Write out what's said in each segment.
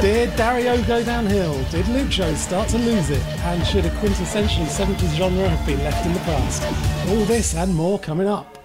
Did Dario go downhill? Did Show start to lose it? And should a quintessentially 70s genre have been left in the past? All this and more coming up.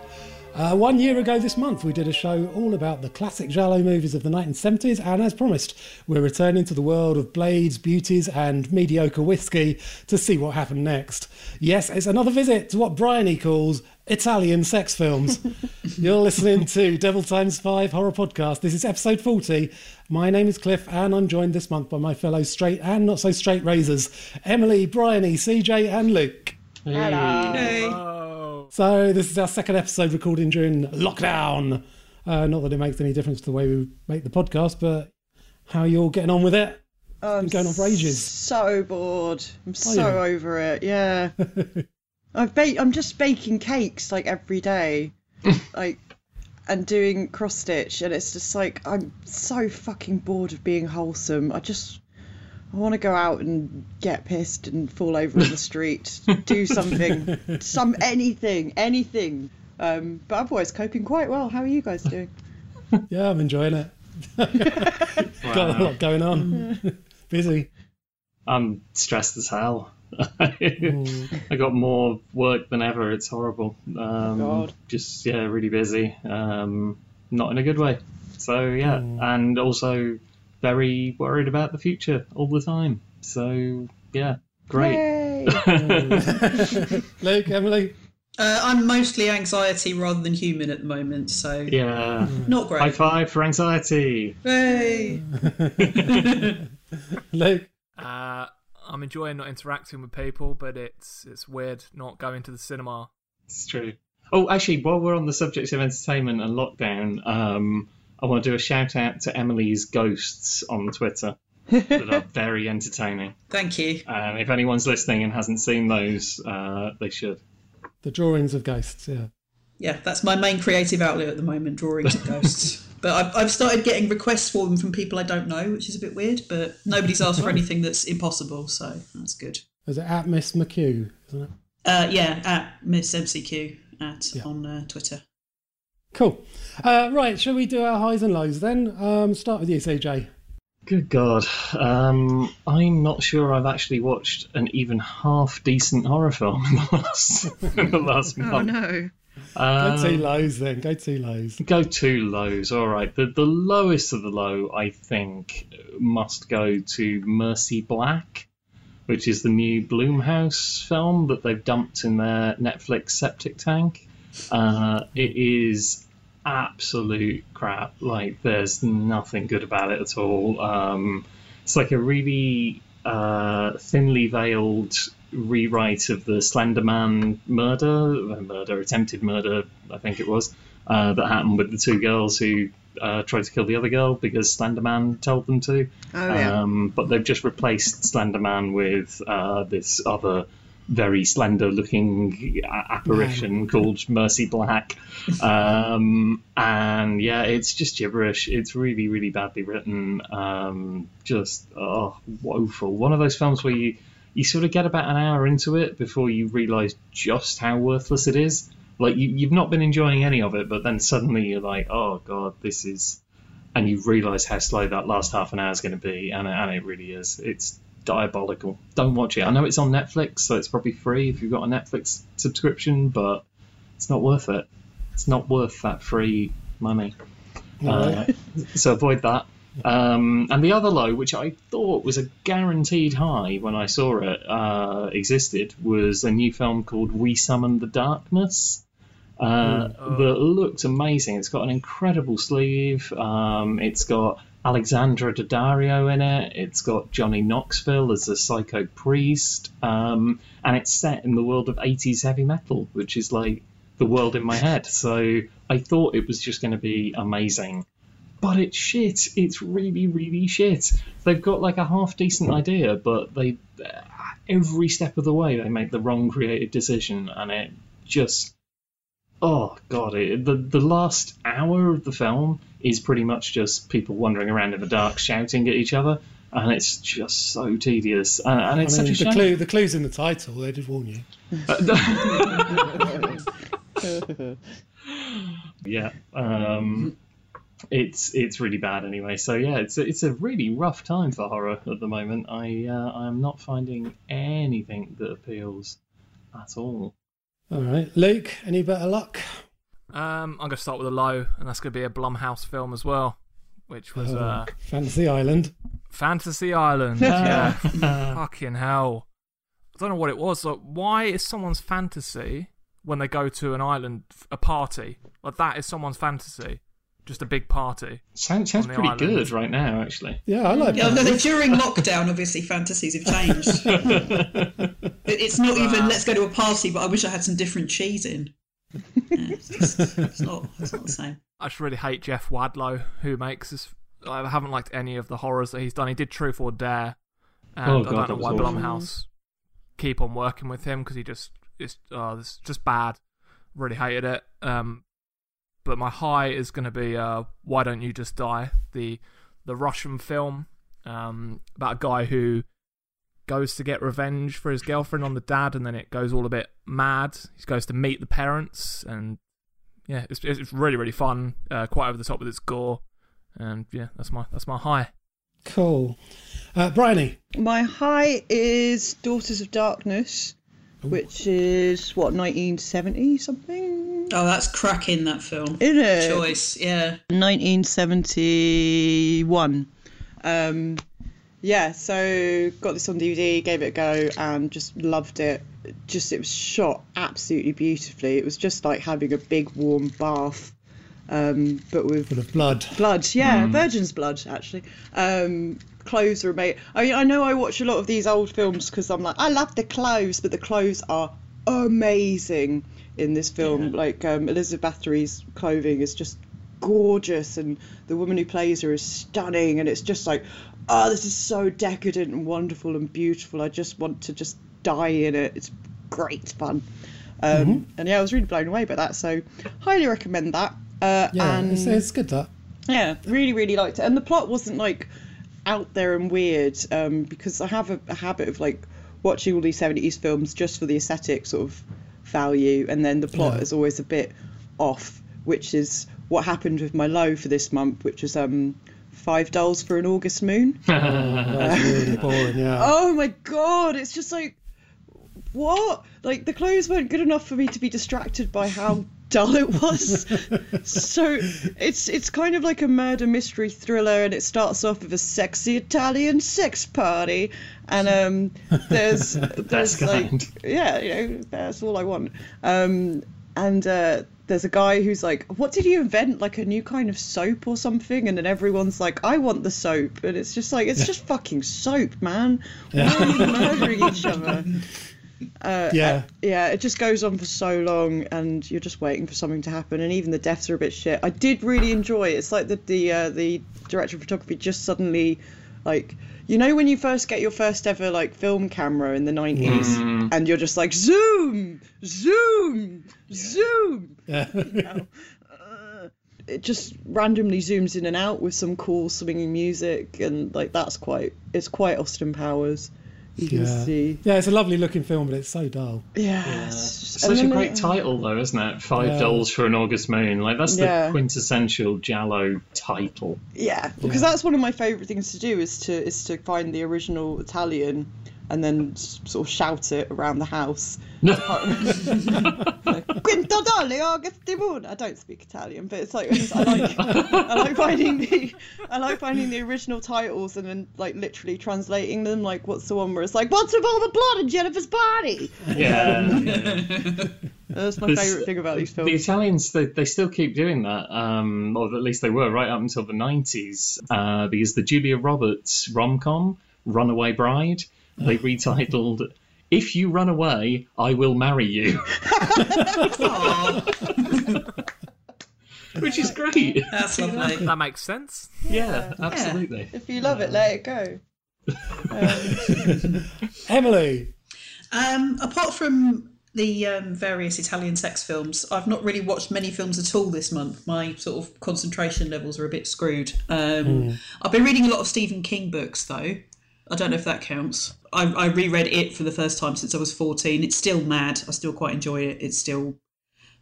Uh, one year ago this month, we did a show all about the classic Giallo movies of the 1970s, and as promised, we're returning to the world of blades, beauties, and mediocre whiskey to see what happened next. Yes, it's another visit to what Bryony calls Italian sex films. You're listening to Devil Times 5 Horror Podcast. This is episode 40. My name is Cliff, and I'm joined this month by my fellow straight and not so straight razors Emily, Bryony, CJ, and Luke. Hello. So, this is our second episode recording during lockdown. Uh, not that it makes any difference to the way we make the podcast, but how are you all getting on with it? I'm going on for ages. So bored. I'm so you? over it. Yeah. I've ba- I'm just baking cakes like every day, like, and doing cross stitch, and it's just like I'm so fucking bored of being wholesome. I just I want to go out and get pissed and fall over in the street, do something, some anything, anything. Um, but otherwise, coping quite well. How are you guys doing? Yeah, I'm enjoying it. Got a lot going on. Busy. I'm stressed as hell. I got more work than ever. It's horrible. Um, God. Just yeah, really busy. Um, not in a good way. So yeah, and also very worried about the future all the time. So yeah, great. Luke, Emily. Uh, I'm mostly anxiety rather than human at the moment, so Yeah. not great. High five for anxiety. Hey. Luke. Uh, I'm enjoying not interacting with people, but it's it's weird not going to the cinema. It's true. Oh, actually, while we're on the subject of entertainment and lockdown, um, I want to do a shout out to Emily's ghosts on Twitter that are very entertaining. Thank you. Um, if anyone's listening and hasn't seen those, uh, they should. The drawings of ghosts, yeah. Yeah, that's my main creative outlet at the moment, drawings of ghosts. But I've, I've started getting requests for them from people I don't know, which is a bit weird, but nobody's asked for anything that's impossible, so that's good. Is it at Miss McHugh, isn't it? Uh, yeah, at Miss MCQ at Yeah. on uh, Twitter. Cool. Uh, right, shall we do our highs and lows then? Um, start with you, CJ. Good God. Um, I'm not sure I've actually watched an even half decent horror film in the last, in the last oh month. no. Go Um, two lows then. Go two lows. Go two lows. All right. The the lowest of the low, I think, must go to Mercy Black, which is the new Blumhouse film that they've dumped in their Netflix septic tank. Uh, it is absolute crap. Like, there's nothing good about it at all. Um, it's like a really uh, thinly veiled rewrite of the Slenderman murder, uh, murder, attempted murder, I think it was, uh, that happened with the two girls who uh, tried to kill the other girl because Slenderman told them to. Oh yeah. Um, but they've just replaced Slenderman with uh, this other very slender looking a- apparition called Mercy Black. Um, and yeah, it's just gibberish. It's really, really badly written. Um, just oh, woeful. One of those films where you, you sort of get about an hour into it before you realise just how worthless it is. Like you, you've not been enjoying any of it, but then suddenly you're like, oh god, this is and you realise how slow that last half an hour is going to be, and, it- and it really is. It's diabolical. Don't watch it. I know it's on Netflix, so it's probably free if you've got a Netflix subscription, but it's not worth it. It's not worth that free money. Uh, so avoid that. Um, and the other low, which I thought was a guaranteed high when I saw it uh, existed, was a new film called We Summon the Darkness. Uh, that looked amazing. It's got an incredible sleeve. Um, it's got Alexandra Daddario in it. It's got Johnny Knoxville as a psycho priest, um, and it's set in the world of 80s heavy metal, which is like the world in my head. So I thought it was just going to be amazing. But it's shit. It's really, really shit. They've got like a half decent idea, but they every step of the way they make the wrong creative decision, and it just oh god, it, the the last hour of the film is pretty much just people wandering around in the dark shouting at each other, and it's just so tedious, and, and I it's mean, such a the shame. clue, the clue's in the title. They did warn you. yeah. Um, it's it's really bad anyway. So yeah, it's a, it's a really rough time for horror at the moment. I uh, I'm not finding anything that appeals at all. All right, Luke, any better luck? Um, I'm going to start with a low, and that's going to be a Blumhouse film as well, which was Oh, uh, Fantasy Island. Fantasy Island. yeah, fucking hell. I don't know what it was. Like, why is someone's fantasy when they go to an island, a party? Like that is someone's fantasy, just a big party. Sounds sounds pretty island. good right now, actually. Yeah, I like Yeah, that. no, during lockdown, obviously, fantasies have changed. It's not even let's go to a party, but I wish I had some different cheese in. Yeah, it's, just- it's not. It's not the same. I just really hate Jeff Wadlow, who makes this. I haven't liked any of the horrors that he's done. He did Truth or Dare, and Oh, I don't know why was awful. Blumhouse keep on working with him because he just is. Oh, this is just bad. Really hated it. Um, but my high is going to be uh, Why Don't You Just Die? The the Russian film um, about a guy who goes to get revenge for his girlfriend on the dad, and then it goes all a bit mad. He goes to meet the parents, and yeah, it's it's really really fun. Uh, quite over the top with its gore, and yeah, that's my that's my high. Cool. Uh, Bryony. My high is Daughters of Darkness, which is what 1970 something, Oh, that's cracking that film. isn't it? Choice, yeah. 1971. Um, yeah, so got this on DVD, gave it a go, and just loved it. Just it was shot absolutely beautifully. It was just like having a big warm bath, um, but with Full of blood. blood. Yeah, virgin's blood actually. Um, clothes are made. I mean, I know I watch a lot of these old films because I'm like, I love the clothes, but the clothes are amazing in this film. Like um, Elizabeth Bathory's clothing is just gorgeous, and the woman who plays her is stunning, and it's just like, oh, this is so decadent and wonderful and beautiful. I just want to just die in it. It's great fun. Um, And yeah, I was really blown away by that. So, highly recommend that. Uh, Yeah, and it's, it's good that. yeah, really, really liked it. And the plot wasn't like out there and weird um, because I have a, a habit of like watching all these 70s films just for the aesthetic sort of value, and then the plot Yeah. is always a bit off, which is what happened with my low for this month, which was um, Five Dolls for an August Moon. That's really boring, yeah. Oh my god, it's just like what? Like the clothes weren't good enough for me to be distracted by how dull it was. so it's it's kind of like a murder mystery thriller and it starts off with a sexy Italian sex party and um there's there's That's like kind. yeah, you know, that's all I want. Um and uh there's a guy who's like, "What did you invent? Like a new kind of soap or something?" And then everyone's like, "I want the soap," and it's just like, it's just fucking soap, man. Why are you murdering each other? Uh, uh, yeah. Yeah, it just goes on for so long, and you're just waiting for something to happen. And even the deaths are a bit shit. I did really enjoy it. It's like the the uh, the director of photography just suddenly, like, you know, when you first get your first ever like film camera in the 90s, mm. and you're just like zoom, zoom, zoom. Yeah. Uh, it just randomly zooms in and out with some cool swinging music, and like that's quite it's quite Austin Powers. You can yeah. see. Yeah, it's a lovely looking film, but it's so dull. Yeah, it's just- It's and such a great it- title, though, isn't it? Five Yeah. Dolls for an August Moon. Like that's the Yeah. quintessential Giallo title. Yeah, because that's one of my favourite things to do is to is to find the original Italian and then sort of shout it around the house. Quinto Dolly Augusti Moon. I don't speak Italian, but it's like I, I like I like finding the I like finding the original titles and then like literally translating them. Like what's the one where it's like what's with all the blood in Jennifer's body? Yeah. That's my This- favourite thing about these films. The. Italians, they, they still keep doing that, um, or at least they were right up until the 90s, uh, because the Julia Roberts rom com, Runaway Bride, they retitled If You Run Away, I Will Marry You, which is great. that's lovely. That makes sense. Yeah, absolutely. If you love it, let it go. Um, Emily. Um, apart from the um, various Italian sex films, I've not really watched many films at all this month. My sort of concentration levels are a bit screwed. Um, I've been reading a lot of Stephen King books, though. I don't know if that counts. I, I reread it for the first time since I was 14. It's still mad. I still quite enjoy it. It's still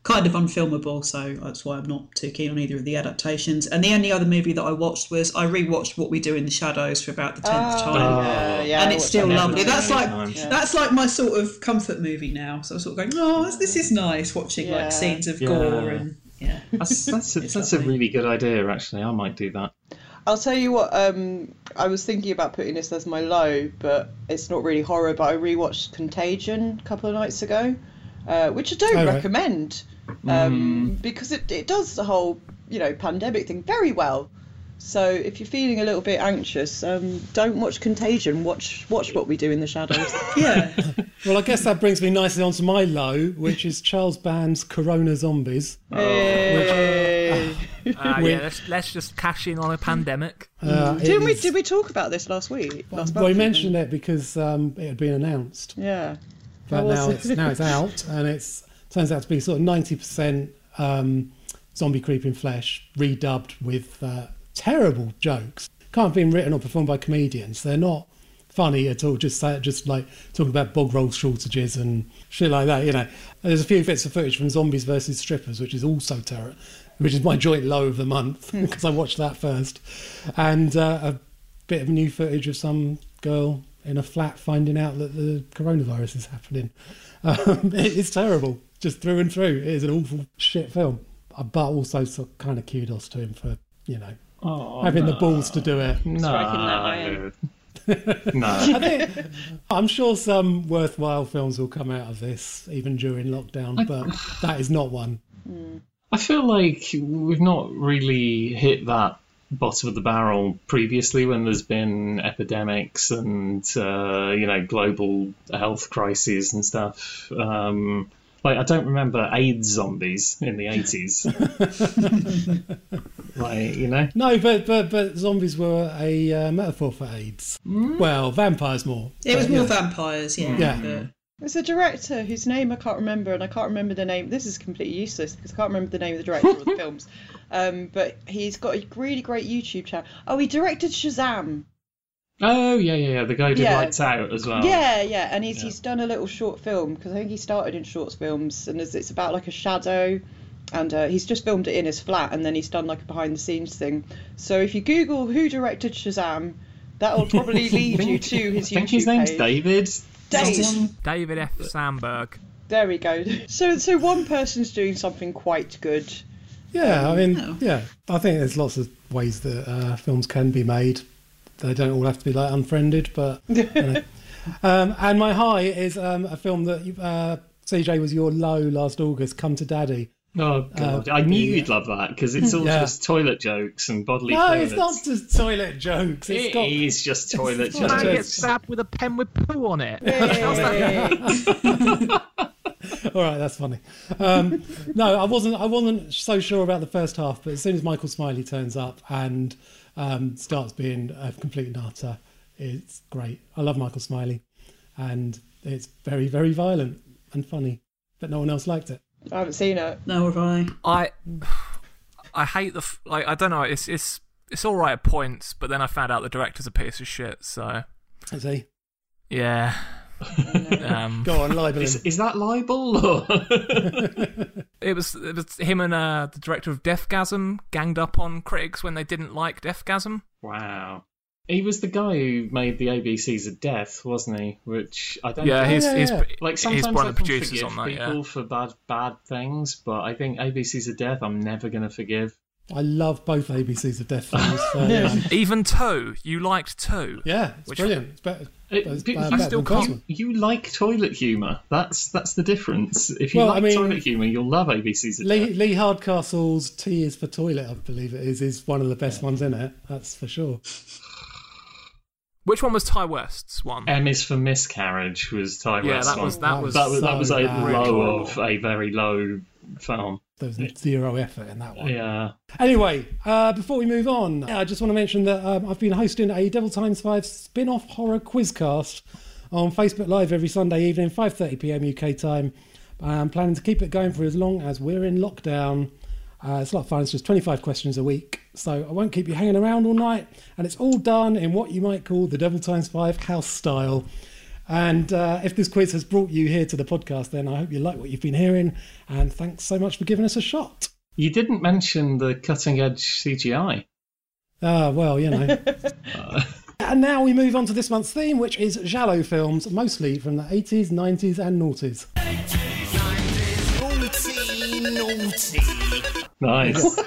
kind of unfilmable, so that's why I'm not too keen on either of the adaptations. And the only other movie that I watched was I rewatched What We Do in the Shadows for about the tenth Oh, time. yeah, oh, yeah, and I it's still lovely. That's like times. that's like my sort of comfort movie now. So I'm sort of going, oh, this is nice watching Yeah. like scenes of Yeah. gore and yeah. That's that's a, that's a really good idea. Actually, I might do that. I'll tell you what. Um, I was thinking about putting this as my low, but it's not really horror. But I rewatched Contagion a couple of nights ago, uh, which I don't Oh, right. recommend um, because it, it does the whole you know pandemic thing very well. So if you're feeling a little bit anxious, um, don't watch Contagion. Watch watch what we do in the shadows. Yeah. Well, I guess that brings me nicely onto my low, which is Charles Band's Corona Zombies. Hey. Uh, We- yeah, let's, let's just cash in on a pandemic. Uh, Didn't we did we talk about this last week? Last well, we mentioned it because um, it had been announced, Yeah. but was now it? it's now it's out, and it's turns out to be sort of ninety percent um, zombie creeping flesh redubbed with uh, terrible jokes. Can't have been written or performed by comedians. They're not funny at all. Just say- just like talking about bog roll shortages and shit like that. You know, there's a few bits of footage from Zombies versus Strippers, which is also terror, which is my joint low of the month because I watched that first, and uh, a bit of new footage of some girl in a flat finding out that the coronavirus is happening. Um, it is terrible, just through and through. It is an awful shit film, Uh, but also so kind of kudos to him for you know Oh, having the balls to do it. No, Striking that iron. no. I think I'm sure some worthwhile films will come out of this, even during lockdown, but that is not one. I feel like we've not really hit that bottom of the barrel previously when there's been epidemics and uh, you know global health crises and stuff. Um, like I don't remember AIDS zombies in the eighties. like you know, No, but but but zombies were a uh, metaphor for AIDS. Well, vampires more. It was more yeah. vampires, yeah. Yeah. but- There's a director whose name I can't remember, and I can't remember the name. This is completely useless because I can't remember the name of the director of the films. Um, but he's got a really great YouTube channel. Oh, he directed Shazam. oh yeah, yeah, yeah. The guy who did Yeah. Lights Out as well. Yeah, yeah, and he's Yeah. he's done a little short film because I think he started in short films, and it's, it's about like a shadow, and uh, he's just filmed it in his flat, and then he's done like a behind the scenes thing. So if you Google who directed Shazam, that will probably lead you to his YouTube. I think his name's page. David. Dave. David F. Sandberg. There we go. So so one person's doing something quite good. Yeah, I mean, Oh. yeah, I think there's lots of ways that uh, films can be made. They don't all have to be like unfriended, but. You know. um, and my high is um, a film that uh, CJ was your low last August. Come to Daddy. Oh god, Uh, I knew yeah. you'd love that because it's all Yeah. just toilet jokes and bodily No, fluids. it's not just toilet jokes. It's It got is just toilet It's not Man just- jokes. gets stabbed with a pen with poo on it. All right, that's funny. Um, no, I wasn't. I wasn't so sure about the first half, but as soon as Michael Smiley turns up and um, starts being a complete nutter, it's great. I love Michael Smiley, and it's very, very violent and funny. But no one else liked it. I haven't seen it. No, have I? I I hate the f- like I don't know. It's it's it's all right at points, but then I found out the director's a piece of shit. So Is he? yeah. Um, Go on, libel Is, is that libel? Or... it was it was him and uh, the director of Deathgasm ganged up on critics when they didn't like Deathgasm. wow. He was the guy who made the ABCs of Death, wasn't he? Which I don't. Yeah, he's yeah, he's, yeah. like he's sometimes one I of the can producers forgive on that. people Yeah. for bad bad things, but I think ABCs of Death, I'm never gonna forgive. I love both ABCs of Death films. So, yeah, Even two, you liked two. yeah, it's Which- brilliant. It's better. It- It's bad- you better still than the first can't- one. You like toilet humour. That's that's the difference. If you Well, I like mean- toilet humour, you'll love ABCs of Lee, Death. Lee Hardcastle's T is for toilet, I believe it is, is one of the best ones in it. That's for sure. Which one was Ti West's one? M is for miscarriage was Ti Yeah, West's that was- one. that was that was that was a bad. low of a very low film. There was zero effort in that one. Yeah. Anyway, uh, before we move on, I just want to mention that um, I've been hosting a Devil Times 5 spin off horror quizcast on Facebook Live every Sunday evening, 5.30 pm UK time. I'm planning to keep it going for as long as we're in lockdown. Uh, it's a lot of fun. It's just 25 questions a week. So I won't keep you hanging around all night. And it's all done in what you might call the Devil Times 5 house style. And uh, if this quiz has brought you here to the podcast, then I hope you like what you've been hearing. And thanks so much for giving us a shot. You didn't mention the cutting edge CGI. Ah, well, you know. and now we move on to this month's theme, which is Giallo films, mostly from the 80s, 90s, and noughties. Nice.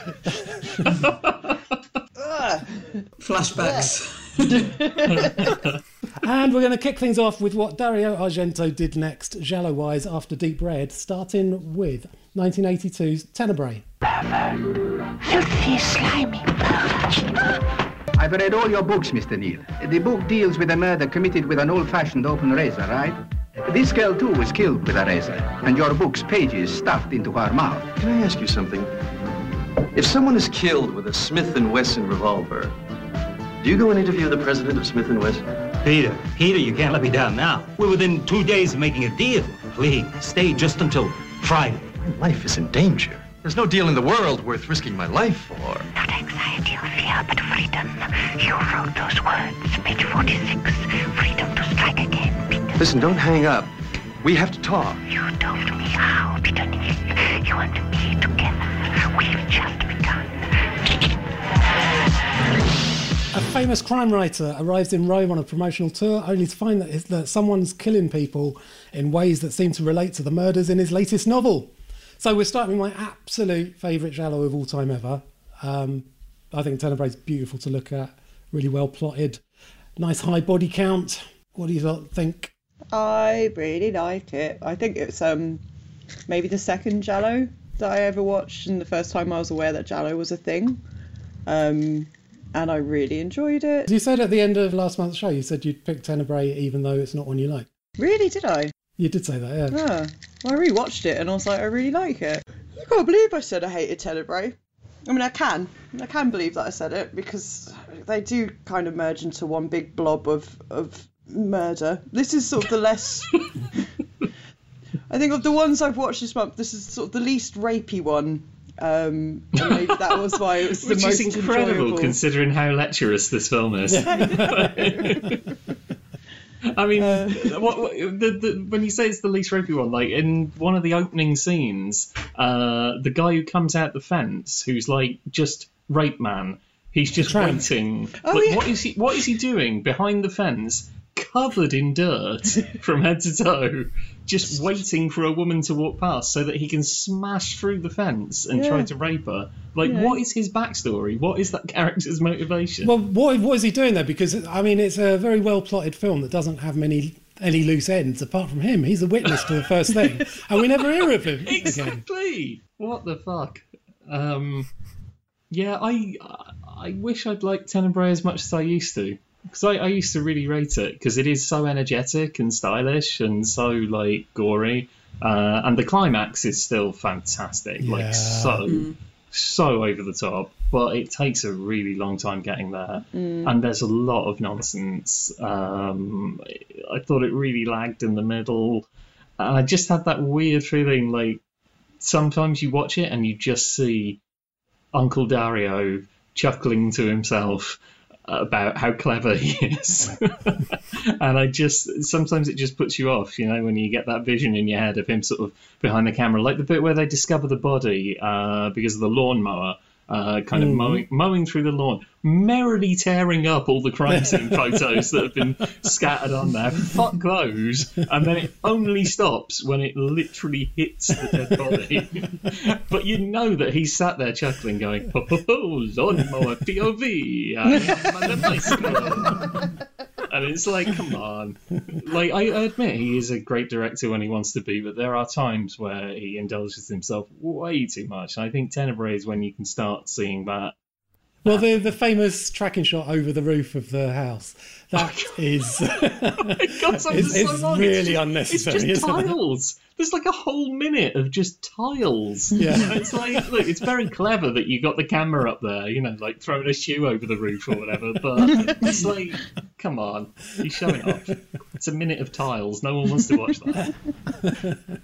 Flashbacks. And we're going to kick things off with what Dario Argento did next, Giallo wise, after Deep Red, starting with 1982's Tenebrae. Filthy, slimy I've read all your books, Mr. Neal. The book deals with a murder committed with an old-fashioned open razor, right? This girl, too, was killed with a razor, and your book's pages stuffed into her mouth. Can I ask you something? If someone is killed with a Smith & Wesson revolver, do you go and interview the president of Smith & Wesson? Peter, Peter, you can't let me down now. We're within two days of making a deal. Please, stay just until Friday. My life is in danger. There's no deal in the world worth risking my life for. Not anxiety or fear, but freedom. You wrote those words, page 46. Freedom to strike again, Peter. Listen, don't hang up. We have to talk. You told me how, Peter Neal. You and me together. We've just begun. A famous crime writer arrives in Rome on a promotional tour only to find that, his- that someone's killing people in ways that seem to relate to the murders in his latest novel. So we're starting with my absolute favourite Giallo of all time ever. Um, I think Tenebrae is beautiful to look at, really well plotted, nice high body count. What do you think? I really like it. I think it's um maybe the second Giallo that I ever watched, and the first time I was aware that Giallo was a thing. Um, and I really enjoyed it. You said at the end of last month's show, you said you'd pick Tenebrae even though it's not one you like. Really, did I? You did say that, yeah. Yeah. Well, I rewatched it and I was like, I really like it. I can't believe I said I hated Tenebrae. I mean, I can. I can believe that I said it because they do kind of merge into one big blob of of murder. This is sort of the less. I think of the ones I've watched this month, this is sort of the least rapey one. Um, and maybe that was why it was the Which most is incredible enjoyable. considering how lecherous this film is. I mean, Uh. what, what, the, the, when you say it's the least rapey one, like in one of the opening scenes, uh, the guy who comes out the fence, who's like just rape man, he's just Tramp. waiting. Oh, like, yeah. What is he? What is he doing behind the fence, covered in dirt from head to toe, just waiting for a woman to walk past so that he can smash through the fence and try to rape her? Like, Yeah. what is his backstory? What is that character's motivation? Well, what, what is he doing there? Because, I mean, it's a very well plotted film that doesn't have many any loose ends apart from him. He's a witness to the first thing. And we never hear of him again. Exactly. What the fuck? Um, yeah, I I wish I'd liked Tenebrae as much as I used to. Because I, I used to really rate it because it is so energetic and stylish and so like gory, uh, and the climax is still fantastic, Yeah. like so so over the top. But it takes a really long time getting there, and there's a lot of nonsense. Um, I thought it really lagged in the middle, and I just had that weird feeling like sometimes you watch it and you just see Uncle Dario chuckling to himself about how clever he is. and I just sometimes it just puts you off, you know, when you get that vision in your head of him sort of behind the camera, like the bit where they discover the body uh, because of the lawnmower. Uh, kind of mowing, mowing through the lawn, merrily tearing up all the crime scene photos that have been scattered on there. Fuck those! And then it only stops when it literally hits the dead body. but you know that he's sat there chuckling, going, "Ho ho ho, lawnmower POV, on a bicycle." And it's like, come on. Like, I I admit he is a great director when he wants to be, but there are times where he indulges himself way too much. And I think Tenebrae is when you can start seeing that. Well, the, the famous tracking shot over the roof of the house. Oh that is. It goes on for It's- so really unnecessary, It's just isn't it? There's like a whole minute of just tiles. Yeah. It's like, look, it's very clever that you got the camera up there, you know, like throwing a shoe over the roof or whatever. But it's like, Come on, he's showing off. It's a minute of tiles. No one wants to watch that.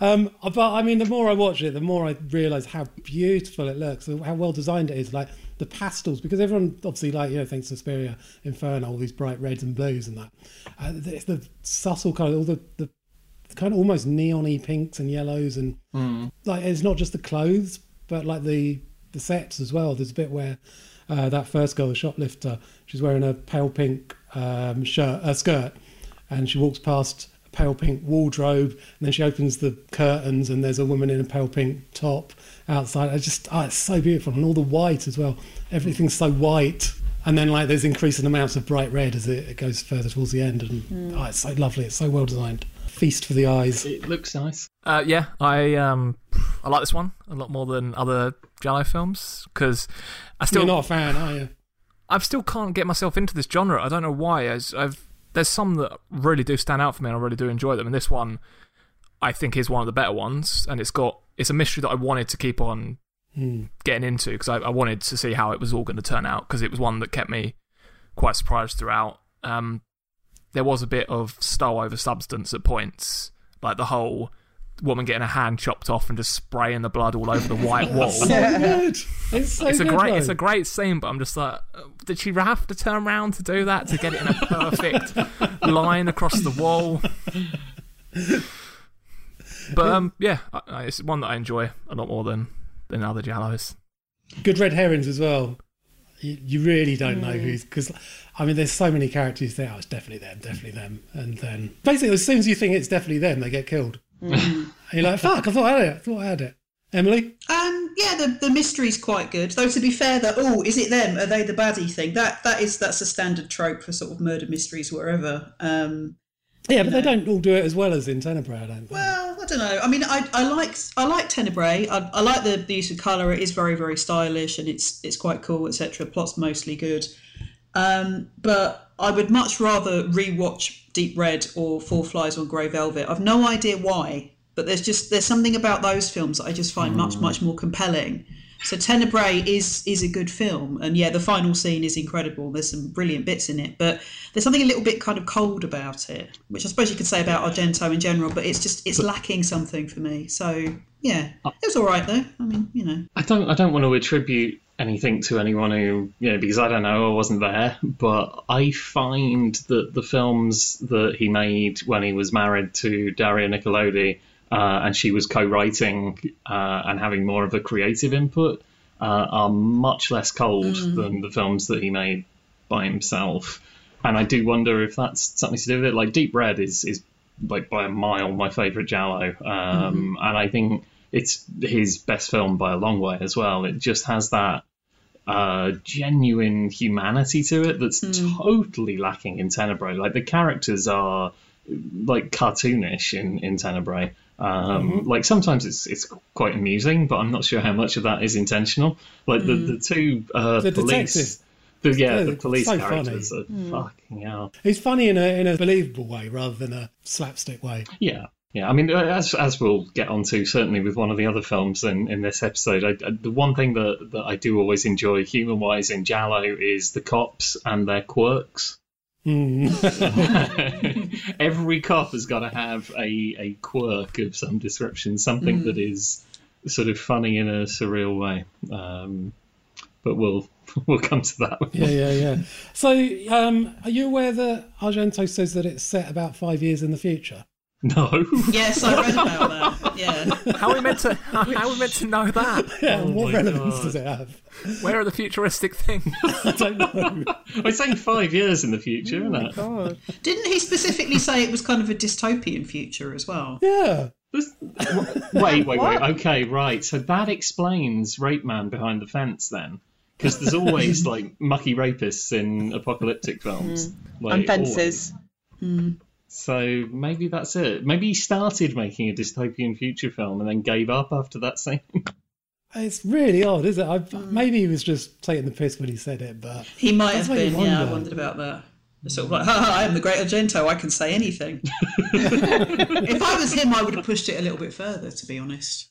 Um, but I mean, the more I watch it, the more I realise how beautiful it looks, how well designed it is. Like the pastels, because everyone obviously like you know thinks Suspiria, Inferno, all these bright reds and blues and that. Uh, the, the subtle colour, all the, the kind of almost neony pinks and yellows, and like it's not just the clothes, but like the the sets as well. There's a bit where uh, that first girl, the shoplifter, she's wearing a pale pink um, shirt, uh, skirt, and she walks past a pale pink wardrobe, and then she opens the curtains, and there's a woman in a pale pink top outside. I just, oh, it's so beautiful, and all the white as well. Everything's so white. And then, like, there's increasing amounts of bright red as it, it goes further towards the end, and oh, it's so lovely. It's so well designed. Feast for the eyes. It looks nice. Uh, yeah, I um, I like this one a lot more than other Giallo films because I still You're not a fan, are you? I still can't get myself into this genre. I don't know why. As I've there's some that really do stand out for me, and I really do enjoy them. And this one, I think, is one of the better ones. And it's got it's a mystery that I wanted to keep on getting into because I, I wanted to see how it was all going to turn out because it was one that kept me quite surprised throughout. Um, there was a bit of style over substance at points, like the whole woman getting her hand chopped off and just spraying the blood all over the white wall. So good. It's so it's a good, great though. it's a great scene but i'm just like uh, did she have to turn around to do that to get it in a perfect line across the wall but um yeah I, I, it's one that i enjoy a lot more than than other giallos good red herrings as well. You, you really don't know who's because I mean, there's so many characters there. Oh, it's definitely them, definitely them, and then basically as soon as you think it's definitely them, they get killed. and you're like, "Fuck! I thought I had it. I thought I had it." Emily, Um, yeah, the the mystery's quite good. Though to be fair, that oh, is it them? Are they the baddie thing? That that is that's a standard trope for sort of murder mysteries wherever. Um, yeah, but they don't all do it as well as in Tenebrae. I don't think. well, I don't know. I mean, I, I like I like Tenebrae. I, I like the, the use of colour. It is very very stylish and it's it's quite cool, etc. Plot's mostly good. Um, but I would much rather rewatch Deep Red or Four Flies on Grey Velvet. I've no idea why, but there's just there's something about those films that I just find much much more compelling. So Tenebrae is is a good film, and yeah, the final scene is incredible. There's some brilliant bits in it, but there's something a little bit kind of cold about it, which I suppose you could say about Argento in general. But it's just it's lacking something for me. So yeah, it was all right though. I mean, you know, I don't I don't want to attribute anything to anyone who you know because I don't know I wasn't there but I find that the films that he made when he was married to Daria Nicolodi uh, and she was co-writing uh, and having more of a creative input uh, are much less cold than the films that he made by himself and I do wonder if that's something to do with it like Deep Red is is like by a mile my favorite Giallo um, and I think it's his best film by a long way as well. It just has that uh, genuine humanity to it that's totally lacking in Tenebrae. Like the characters are like cartoonish in in Tenebrae. Um, Like sometimes it's it's quite amusing, but I'm not sure how much of that is intentional. Like the the two uh, The police, detective. the, yeah, the police so characters are fucking hell. He's funny in a in a believable way rather than a slapstick way. Yeah, yeah. I mean, uh, as as we'll get onto certainly with one of the other films in, in this episode, I, I, the one thing that that I do always enjoy human wise in Giallo is the cops and their quirks. Every cop has got to have a, a quirk of some description, something that is sort of funny in a surreal way. Um, but we'll we'll come to that. Yeah, yeah, yeah. So, um, are you aware that Argento says that it's set about five years in the future? No. yes, I read about that. Yeah, how are we meant to how, how are we meant to know that Yeah, and what relevance God. does it have? where are the futuristic things I don't know. We're saying five years in the future, oh isn't it? God. didn't he specifically say it was kind of a dystopian future as well? Yeah. This- wait, wait, wait. Okay, right. So that explains Rape Man Behind the Fence then. Because there's always like mucky rapists in apocalyptic films. Mm. Like, And fences. always. Mm. So maybe that's it. Maybe he started making a dystopian future film and then gave up after that scene. It's really odd, isn't it? I, mm. maybe he was just taking the piss when he said it, but He might That's have been. Yeah, I wondered about that. It's Sort of like, ha, ha, I am the great Argento. I can say anything. if I was him, I would have pushed it a little bit further. To be honest,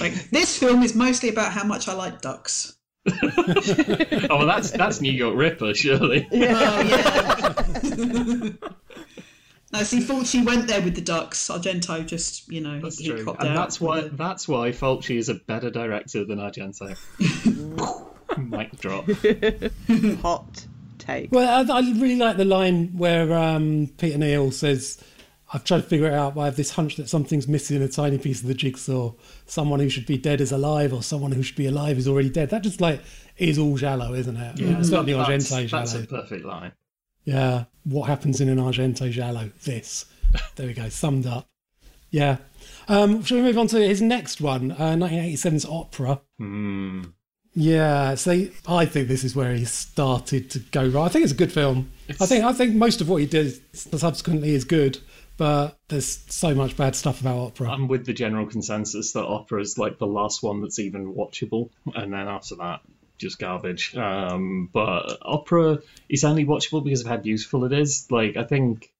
like this film is mostly about how much I like ducks. oh, well, that's that's New York Ripper, surely. Oh yeah. No, see, Fulci went there with the ducks. Argento just, you know, That's he, he true, copped and out. that's why with it. that's why Fulci is a better director than Argento. Mic drop. Hot take. Well, I, I really like the line where um, Peter Neal says, I've tried to figure it out, but I have this hunch that something's missing in a tiny piece of the jigsaw. Someone who should be dead is alive, or someone who should be alive is already dead. That just like is all Giallo, isn't it? Yeah, certainly that's, Argento that's Giallo. a perfect line. Yeah, what happens in an Argento Giallo? This. There we go, summed up. Yeah. Um, shall we move on to his next one, uh, 1987's Opera? Hmm. Yeah, so I think this is where he started to go right. I think it's a good film. I think I think most of what he did subsequently is good, but there's so much bad stuff about opera. I'm with the general consensus that Opera is like the last one that's even watchable, and then after that, just garbage. Um, but Opera is only watchable because of how beautiful it is. Like, I think.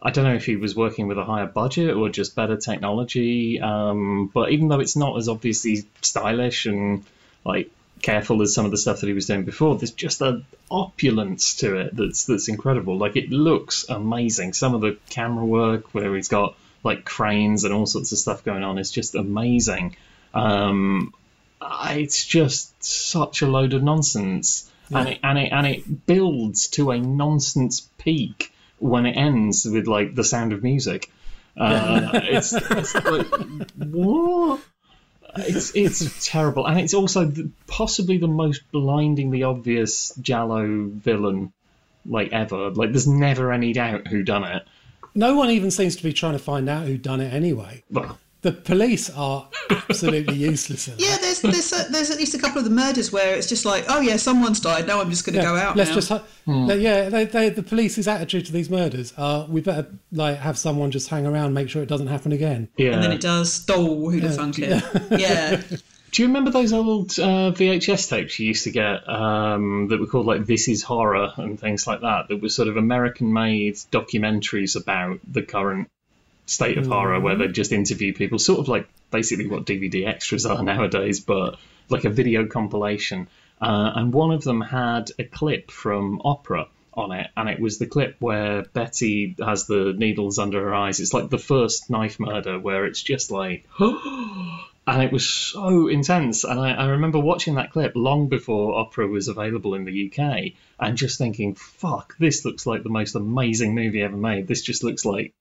I don't know if he was working with a higher budget or just better technology, um, but even though it's not as obviously stylish and like careful as some of the stuff that he was doing before, there's just an opulence to it that's that's incredible. Like it looks amazing. Some of the camera work where he's got like cranes and all sorts of stuff going on is just amazing. Um, it's just such a load of nonsense, and it, and it and it builds to a nonsense peak when it ends with like the sound of music. Uh, it's, it's like what? It's it's terrible, and it's also the, possibly the most blindingly obvious Giallo villain like ever. Like, there's never any doubt who done it. No one even seems to be trying to find out who done it anyway. Well, The police are absolutely useless at. Yeah, there's there's a, there's at least a couple of the murders where it's just like, oh yeah, someone's died. Now I'm just going to go out. Let's now. just, hu- they- yeah. They, they, the police's attitude to these murders are: we better like have someone just hang around, make sure it doesn't happen again. yeah. and then it does. Oh, who'd have thunk it? Yeah. Do you remember those old uh, VHS tapes you used to get um, that were called like "This Is Horror" and things like that? That were sort of American-made documentaries about the current state of horror, where they just interview people, sort of like basically what DVD extras are nowadays, but like a video compilation. Uh, and one of them had a clip from Opera on it, and it was the clip where Betty has the needles under her eyes. It's like the first knife murder where it's just like. and it was so intense. And I, I remember watching that clip long before Opera was available in the UK, and just thinking, "Fuck, this looks like the most amazing movie ever made. This just looks like."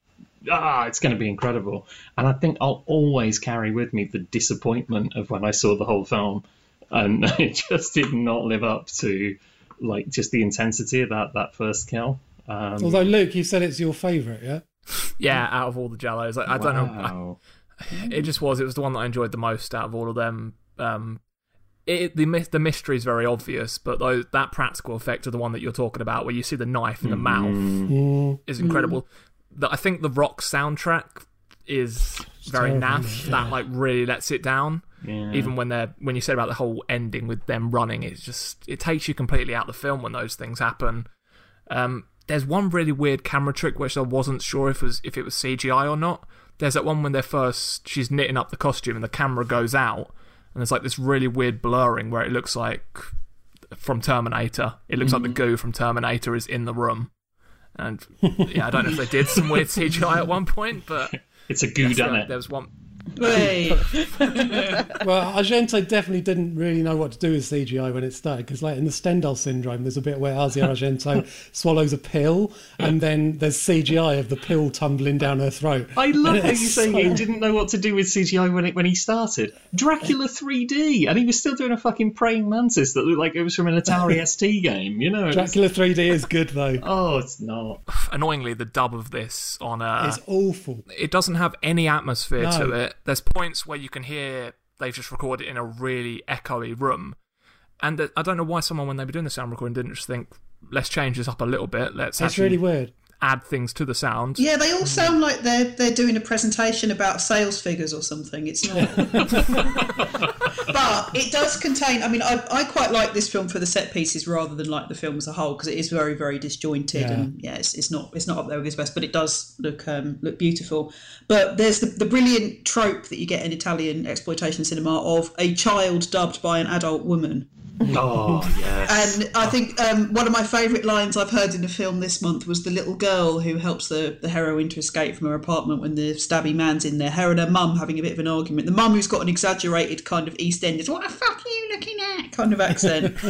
Ah, it's going to be incredible. And I think I'll always carry with me the disappointment of when I saw the whole film, and it just did not live up to like just the intensity of that that first kill. Um, Although Luke, you said it's your favourite, yeah. Yeah, out of all the Giallos, I, I don't know. wow. It just was. It was the one that I enjoyed the most out of all of them. Um, it, the the mystery is very obvious, but those, that practical effect of the one that you're talking about, where you see the knife in the mouth, Mm. is incredible. The, I think the rock soundtrack is very naff. isn't? That like really lets it down. Yeah. Even when they're when you said about the whole ending with them running, it just it takes you completely out of the film when those things happen. Um, there's one really weird camera trick which I wasn't sure if it was if it was CGI or not. There's that one when they're first she's knitting up the costume and the camera goes out and there's like this really weird blurring where it looks like from Terminator. It looks like the goo from Terminator is in the room. And yeah, I don't know if they did some weird CGI at one point, but it's a goo, done it. there was one. Wait. Well, Argento definitely didn't really know what to do with CGI when it started because, like in the Stendhal syndrome, there's a bit where Asia Argento swallows a pill, and then there's CGI of the pill tumbling down her throat. I love And how you it's saying so- he didn't know what to do with CGI when it when he started. Dracula 3D, and he was still doing a fucking praying mantis that looked like it was from an Atari ST game. You know, it's- Dracula 3D is good though. Oh, it's not. Annoyingly, the dub of this on uh, It's awful. it doesn't have any atmosphere No. to it. There's points where you can hear they've just recorded in a really echoey room, and I don't know why someone when they were doing the sound recording didn't just think, let's change this up a little bit. Let's It's actually really weird. Add things to the sound. Yeah, they all sound like they're they're doing a presentation about sales figures or something. It's not. but it does contain. I mean, I, I quite like this film for the set pieces rather than like the film as a whole because it is very very disjointed Yeah. and yeah, it's, it's not it's not up there with his best, but it does look um, look beautiful. But there's the, the brilliant trope that you get in Italian exploitation cinema of a child dubbed by an adult woman. Oh yes. And I think um, one of my favourite lines I've heard in a film this month was the little girl who helps the, the heroine to escape from her apartment when the stabby man's in there. Her and her mum having a bit of an argument. The mum who's got an exaggerated kind of East Enders, what the fuck are you looking at? kind of accent.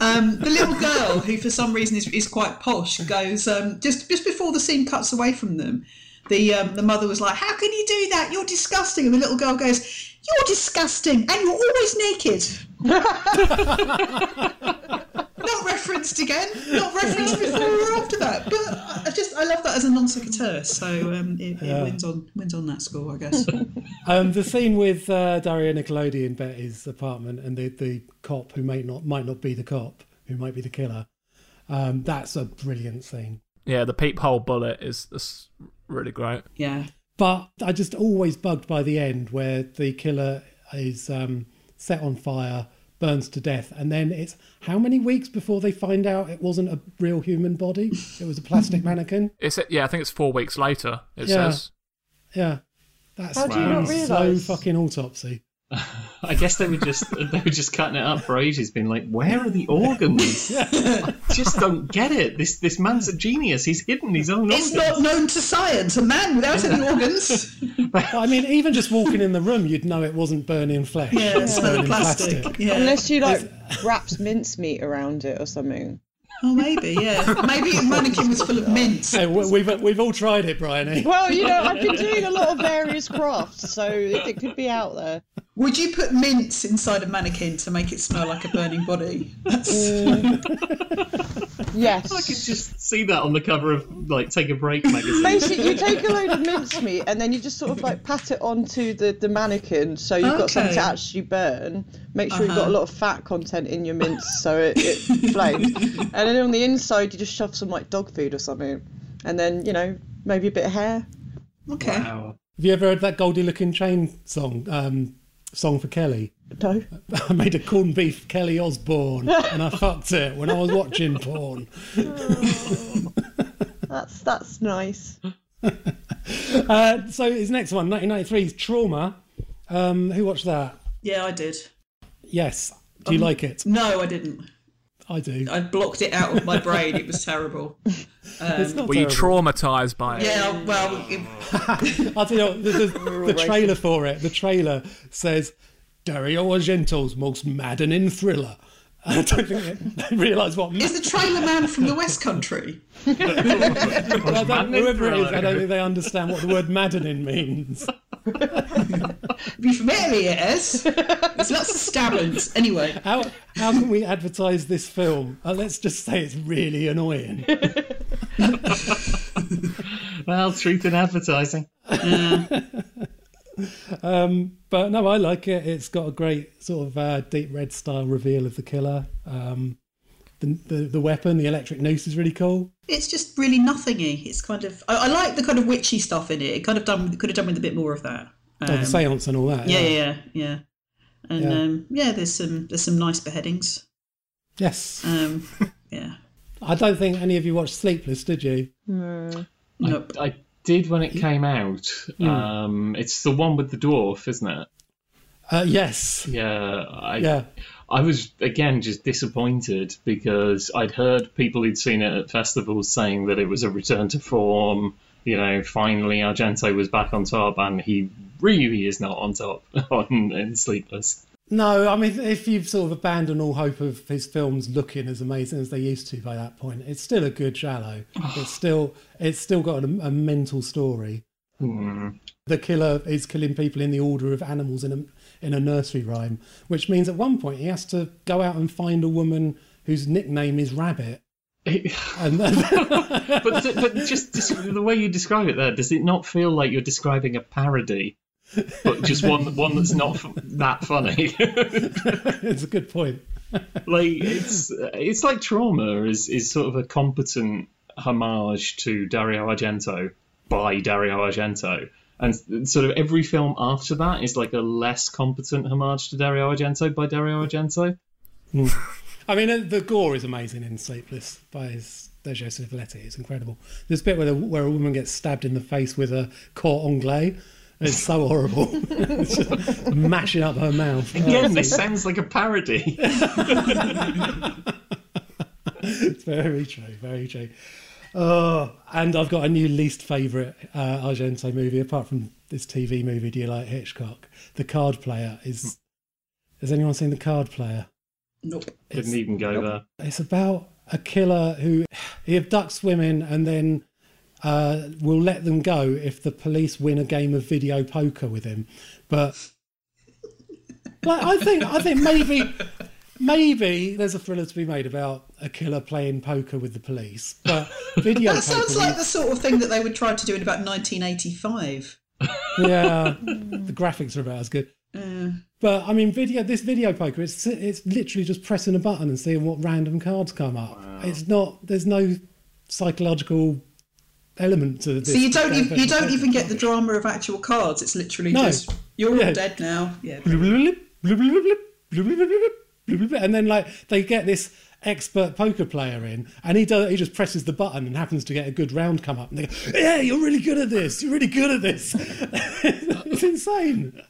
um, the little girl who for some reason is, is quite posh goes um, just just before the scene cuts away from them. The um, the mother was like, "How can you do that? You're disgusting." And the little girl goes, "You're disgusting, and you're always naked." not referenced again. Not referenced before or after that. But I just I love that as a non sequitur. So um, it, it wins on wins on that score, I guess. Um, the scene with uh, Daria Nicolodi in Betty's apartment and the, the cop who may not might not be the cop, who might be the killer. Um, that's a brilliant scene. Yeah, the peephole bullet is, is really great. yeah. But I just always bugged by the end where the killer is um, set on fire, burns to death, and then it's how many weeks before they find out it wasn't a real human body? It was a plastic mannequin. It's yeah, I think it's four weeks later. It Yeah. says. Yeah, that's How do you not so fucking autopsy. I guess they were just they were just cutting it up for ages, being like, "Where are the organs?" I just don't get it. This this man's a genius. He's hidden his own It's organs. not known to science. A man without any organs. But, I mean, even just walking in the room, you'd know it wasn't burning flesh. Yeah, it was burning plastic. Yeah. Unless you like wraps mincemeat around it or something. Oh, maybe. Yeah. Maybe a mannequin was full of mints. Hey, we- we've we've all tried it, Bryony. Eh? Well, you know, I've been doing a lot of various crafts, so it, it could be out there. Would you put mints inside a mannequin to make it smell like a burning body? That's, Yes. I could just see that on the cover of like Take a Break magazine. Basically, you take a load of mincemeat and then you just sort of like pat it onto the, the mannequin so you've got something to actually burn. Make sure you've got Uh-huh. a lot of fat content in your mince so it, it flames. And then on the inside, you just shove some like dog food or something. And then, you know, maybe a bit of hair. okay. Wow. Have you ever heard that Goldie Lookin Chain song? Um, song for Kelly. No. I made a corned beef Kelly Osbourne and I fucked it when I was watching porn. That's that's nice. Uh, so his next one, 1993's Trauma. Um, who watched that? Yeah, I did. Yes. Do you like it? No, I didn't. I do. I blocked it out of my brain. It was terrible. Um, it's not Were you traumatized by it? Yeah, well, it, I'll tell you what, the, the, the trailer for it, the trailer says Dario Argento's most maddening thriller. I don't think they realise what is the trailer man from the West Country? I don't, maddening whoever it is, I don't think they understand what the word maddening means. Be familiar, yes. There's lots of stabbings. Anyway, How how can we advertise this film? Uh, let's just say it's really annoying. Well, truth in advertising. Um, but no, I like it. It's got a great sort of uh, deep red style reveal of the killer. Um, the, the the weapon, the electric noose, is really cool. it's just really nothingy. It's kind of I, I like the kind of witchy stuff in it. It kind of done could have done with a bit more of that. oh, the Um, seance and all that. yeah, yeah, yeah, yeah. And Yeah. um, yeah, there's some there's some nice beheadings. Yes. Um, yeah. I don't think any of you watched Sleepless, did you? Nope. I, I did when it came out. Um, it's the one with the dwarf, isn't it? Uh, yes. Yeah. I, Yeah. I was again just disappointed because I'd heard people who'd seen it at festivals saying that it was a return to form. You know, finally Argento was back on top, and he really is not on top on in Sleepless. No, I mean, if you've sort of abandoned all hope of his films looking as amazing as they used to by that point, it's still a good Giallo. it's still it's still got a, a mental story. Hmm. The killer is killing people in the order of animals in a in a nursery rhyme, which means at one point he has to go out and find a woman whose nickname is Rabbit. And then, but but just the way you describe it there, does it not feel like you're describing a parody, but just one one that's not f- that funny? it's a good point. like it's it's like trauma is is sort of a competent homage to Dario Argento by Dario Argento. And sort of every film after that is like a less competent homage to Dario Argento by Dario Argento. I mean, uh, the gore is amazing in Sleepless by his Sergio Stivaletti. It's incredible. There's a bit where, the, where a woman gets stabbed in the face with a cor anglais, It's so horrible. it's just mashing up her mouth. Again, Oh, this sounds like a parody. it's very true, very true. Oh, and I've got a new least favourite uh, Argento movie, apart from this TV movie. Do you like Hitchcock? The Card Player is. Has anyone seen The Card Player? Nope. Didn't even go there. It's about a killer who he abducts women and then uh, will let them go if the police win a game of video poker with him. But like, I think I think maybe maybe there's a thriller to be made about a killer playing poker with the police. But video that sounds like the sort of thing that they would try to do in about 1985. Yeah, the graphics are about as good. Uh, but I mean, video. This video poker, it's it's literally just pressing a button and seeing what random cards come up. Wow. It's not. There's no psychological element to this. So you don't even, you don't even get the drama of actual cards. It's literally no. just you're yeah. all dead now. Yeah. And then like they get this expert poker player in, and he does. He just presses the button and happens to get a good round come up, and they go, "Yeah, you're really good at this. You're really good at this." it's insane.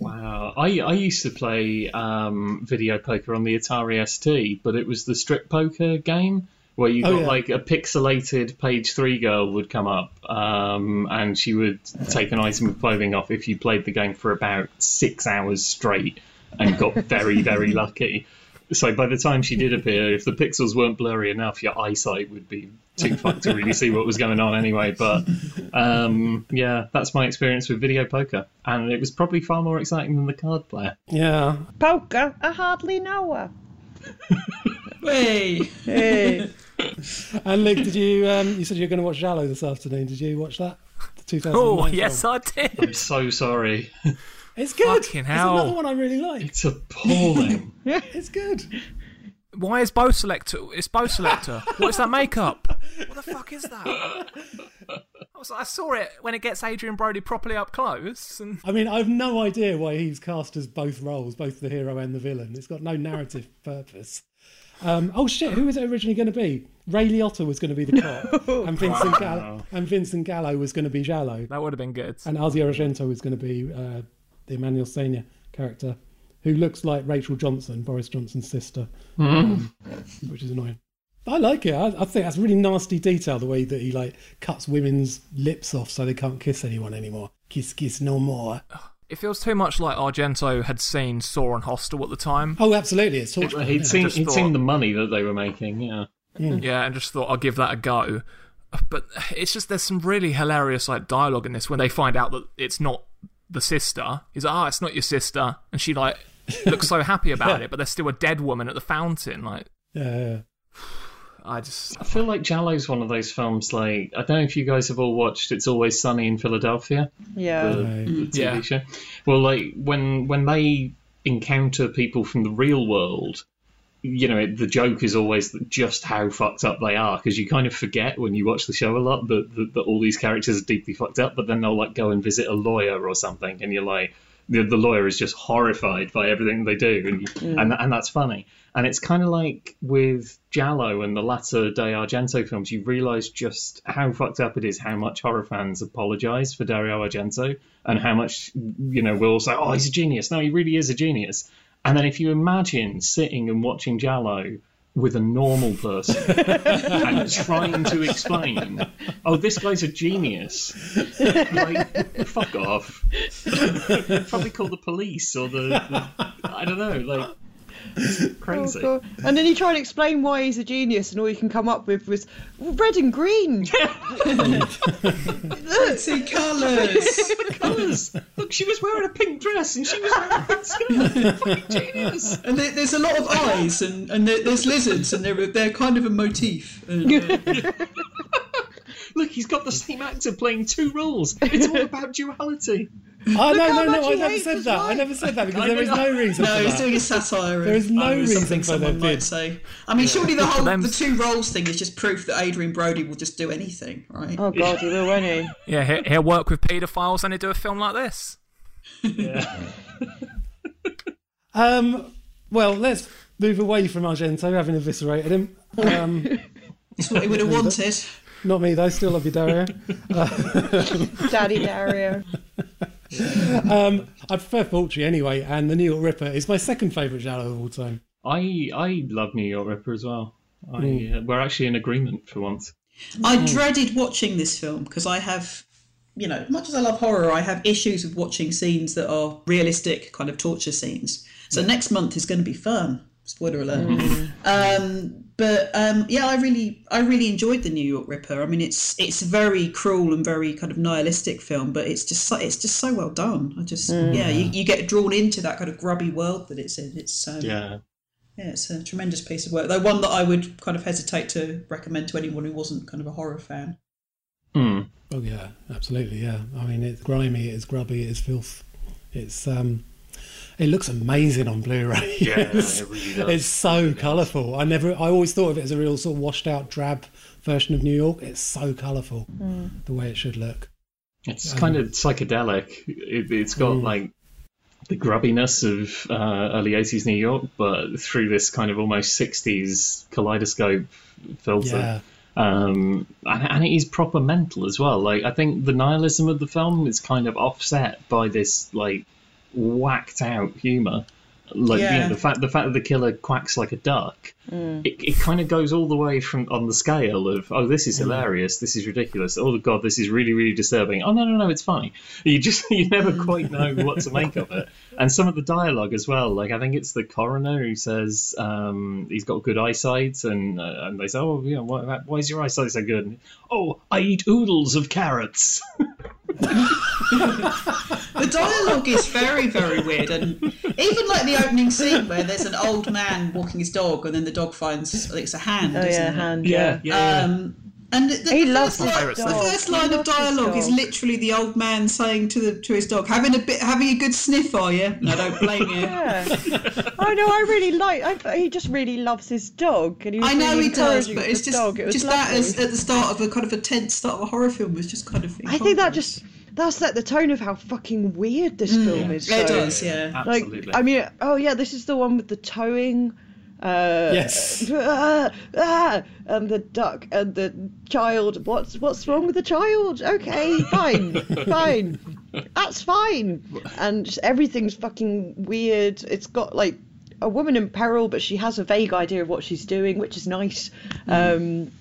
Wow. I, I used to play um, video poker on the Atari ST, but it was the strip poker game where you Oh, got yeah. like a pixelated page three girl would come up um, and she would take an item of clothing off if you played the game for about six hours straight and got very, very lucky. So by the time she did appear, if the pixels weren't blurry enough, your eyesight would be too fucked to really see what was going on anyway. But um, yeah, that's my experience with video poker, and it was probably far more exciting than the card player. Yeah. Poker, I hardly know her. Hey. Hey. And Luke, did you? Um, you said you were going to watch Giallo this afternoon. Did you watch that? The 2009 Oh, film? yes, I did. I'm so sorry. It's good. Fucking It's hell. another one I really like. It's appalling. It's good. Why is Bo Selector? It's Bo Selector. what is that makeup? What the fuck is that? I, was, I saw it when it gets Adrien Brody properly up close, and I mean, I have no idea why he's cast as both roles, both the hero and the villain. It's got no narrative purpose. Um, oh shit! Who was it originally going to be? Ray Liotta was going to be the cop, and Vincent Gallo, and Vincent Gallo was going to be Giallo, that would have been good. and Asia Argento was going to be uh, the Emmanuelle Seigner character, who looks like Rachel Johnson, Boris Johnson's sister, um, which is annoying. I like it. I, I think that's really nasty detail. The way that he like cuts women's lips off so they can't kiss anyone anymore. Kiss, kiss, no more. It feels too much like Argento had seen Saw and Hostel at the time. Oh, absolutely. It's torture. he'd yeah. seen he'd thought- seen the money that they were making. Yeah. Yeah, and just thought I'll give that a go. But it's just there's some really hilarious like dialogue in this when they find out that it's not the sister. He's like, "Ah, it's not your sister," and she like looks so happy about it, but there's still a dead woman at the fountain. Like, Yeah, yeah. I just I feel like Giallo's one of those films. Like I don't know if you guys have all watched "It's Always Sunny in Philadelphia," Yeah. the, Right. the TV Yeah. show. Well, like when when they encounter people from the real world, you know, the joke is always just how fucked up they are because you kind of forget when you watch the show a lot that, that that all these characters are deeply fucked up. But then they'll like go and visit a lawyer or something, and you're like. The, the lawyer is just horrified by everything they do, and you, mm. and and that's funny. And it's kind of like with Giallo and the latter Day Argento films, you realise just how fucked up it is, how much horror fans apologise for Dario Argento, and how much, you know, we'll say, oh, he's a genius. No, he really is a genius. And then if you imagine sitting and watching Giallo with a normal person and trying to explain, oh, this guy's a genius, like, fuck off. Probably call the police or the, the I don't know, like, it's Oh, crazy. God. And then you try and explain why he's a genius, and all you can come up with was red and green. Two colours. colours. Look, she was wearing a pink dress and she was wearing a pink skirt. Fucking genius. And there, there's a lot of eyes, and, and there, there's lizards, and they're they're kind of a motif. And, uh, Look, he's got the same actor playing two roles. It's all about duality. Oh no, no, no! I never said his that. I never said that because there is know. no reason no, for he's that. doing a satire. There is no of, reason something for someone that might say. I mean, surely the whole the two roles thing is just proof that Adrien Brody will just do anything, right? Oh God, he will, won't he? yeah, he- he'll work with paedophiles and he'll do a film like this. Yeah. um, well, let's move away from Argento, having eviscerated him. Um, It's what he would have wanted. not me though. Still love you, Dario. Daddy Dario. um, I prefer Fulci anyway, and the New York Ripper is my second favourite Giallo of all time. I I love New York Ripper as well. I, Mm. uh, we're actually in agreement for once. I dreaded watching this film because I have, you know, much as I love horror, I have issues with watching scenes that are realistic, kind of torture scenes. So next month is going to be fun. Spoiler alert. Um, but um, yeah, I really, I really enjoyed the New York Ripper. I mean, it's it's a very cruel and very kind of nihilistic film, but it's just so, it's just so well done. I just yeah, you, you get drawn into that kind of grubby world that it's in. It's um, Yeah. yeah, it's a tremendous piece of work. Though one that I would kind of hesitate to recommend to anyone who wasn't kind of a horror fan. Hmm. Oh yeah, absolutely. Yeah, I mean it's grimy, it's grubby, it's filth. It's um, it looks amazing on Blu-ray. Yeah, it's, it really does. it's so colourful. I never, I always thought of it as a real sort of washed-out, drab version of New York. It's so colourful, the way it should look. It's kind of psychedelic. It, it's got Mm. like the grubbiness of uh, early 80s New York, but through this kind of almost 60s kaleidoscope filter. Yeah. Um, and, and it is proper mental as well. Like I think the nihilism of the film is kind of offset by this like whacked out humor. Like you know, the fact the fact that the killer quacks like a duck, it, it kind of goes all the way from on the scale of oh this is hilarious, this is ridiculous, oh god this is really really disturbing. Oh no no no it's funny. You just you never quite know what to make of it. And some of the dialogue as well, like I think it's the coroner who says um, he's got good eyesight, and uh, and they say oh know why, why is your eyesight so good? And, oh I eat oodles of carrots. The dialogue is very, very weird, and even like the opening scene where there's an old man walking his dog, and then the dog finds I think it's a hand. Oh isn't yeah, it? hand. yeah yeah. Um, and the, the, He the loves first his line, dog. The first line of dialogue is literally the old man saying to the to his dog, "Having a bit, having a good sniff, are you?" And I don't blame you. Yeah. I know. I really like. I, he just really loves his dog, and he I know really he does, but it's just dog. It was just that as at the start of a kind of a tense start of a horror film was just kind of. I think that just that set the tone of how fucking weird this mm, film is. it so- does, yeah. Like, Absolutely. I mean, oh yeah, this is the one with the towing. Uh, Yes. ah, ah, and the duck and the child. What's what's wrong with the child? Okay, fine, fine, that's fine. And everything's fucking weird. It's got like a woman in peril, but she has a vague idea of what she's doing, which is nice. Um,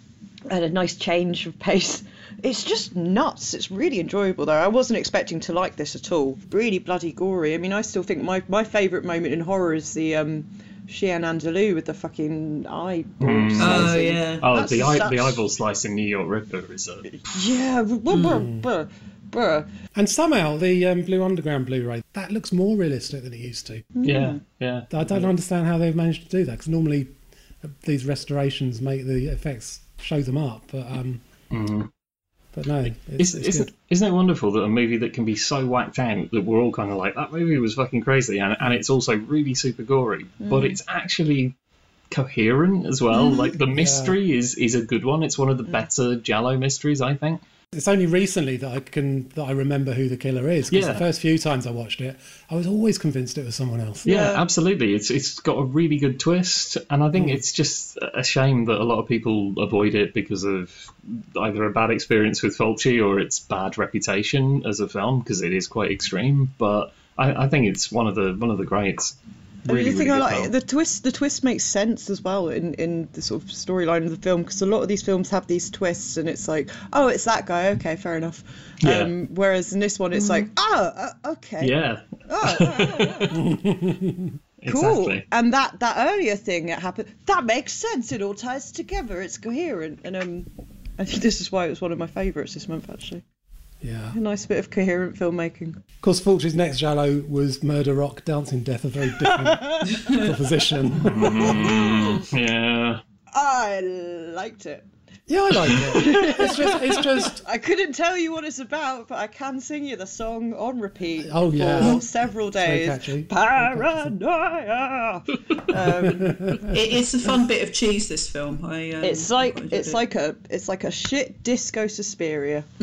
and a nice change of pace. It's just nuts. It's really enjoyable though. I wasn't expecting to like this at all. Really bloody gory. I mean, I still think my my favourite moment in horror is the um, Chien Andalou with the fucking eyeball Mm. Oh slicing. yeah. Oh, That's the eye, the eyeball slice in New York Ripper is a Yeah. Bruh, bruh, bruh, bruh. And somehow the um, Blue Underground Blu-ray that looks more realistic than it used to. yeah yeah. I don't understand how they've managed to do that because normally uh, these restorations make the effects show them up, but um, but no, it's, Is, it's isn't, good. isn't it wonderful that a movie that can be so whacked out that we're all kind of like that movie was fucking crazy and, and it's also really super gory, but mm. it's actually coherent as well. Mm. Like the mystery is is a good one. It's one of the mm. better Giallo mysteries, I think. It's only recently that I can that I remember who the killer is. Because Yeah. the first few times I watched it, I was always convinced it was someone else. Yeah, absolutely. It's it's got a really good twist, and I think mm. it's just a shame that a lot of people avoid it because of either a bad experience with Fulci or its bad reputation as a film because it is quite extreme. But I, I think it's one of the one of the greats. Really, the thing really I like film. the twist. The twist makes sense as well in in the sort of storyline of the film because a lot of these films have these twists, and it's like, oh, it's that guy. Okay, fair enough. Yeah. Um, whereas in this one, it's like, oh, uh, okay. Yeah, Oh, oh, oh, oh. cool. exactly. And that that earlier thing that happened, that makes sense. It all ties together. It's coherent, and um, I think this is why it was one of my favourites this month. Actually, Yeah. a nice bit of coherent filmmaking. Of course, Fulci's next Giallo was Murder Rock, Dancing Death, a very different proposition. Mm-hmm. Yeah, I liked it. Yeah, I like it. It's just, it's just. I couldn't tell you what it's about, but I can sing you the song on repeat. Oh, yeah. For several very days. catchy. Paranoia. um, It, it's a fun bit of cheese. This film. I, um, it's like quite it's it. like a it's like a shit disco Suspiria.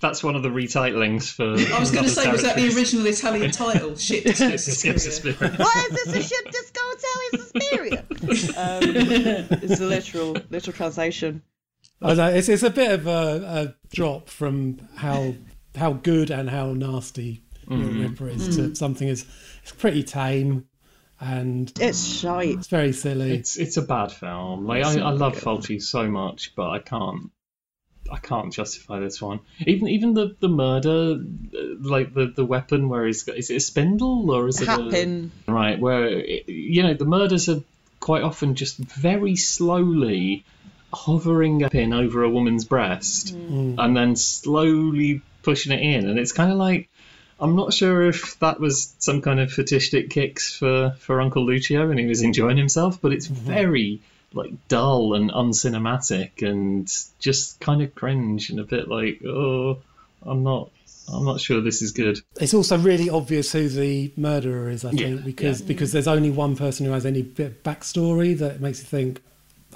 that's one of the retitlings for. I was going to say, was that the original Italian title? Shit, Disco Suspiria. Suspiria. Why is this a shit disco Italian Suspiria? Um, it's the literal literal translation. I know, it's, it's a bit of a, a drop from how how good and how nasty mm Ripper is to something is it's pretty tame and It's shite. it's very silly. It's it's a bad film. Like I, I love Fulci so much, but I can't I can't justify this one. Even even the the murder, uh, like the the weapon where he's got is it a spindle or is it a Happen. right where it, you know the murders are quite often just very slowly hovering up in over a woman's breast mm. and then slowly pushing it in. And it's kind of like I'm not sure if that was some kind of fetishistic kicks for for Uncle Lucio and he was enjoying himself but it's mm-hmm. very like dull and uncinematic and just kind of cringe and a bit like oh I'm not I'm not sure this is good It's also really obvious who the murderer is, I think, because because there's only one person who has any bit of backstory that makes you think,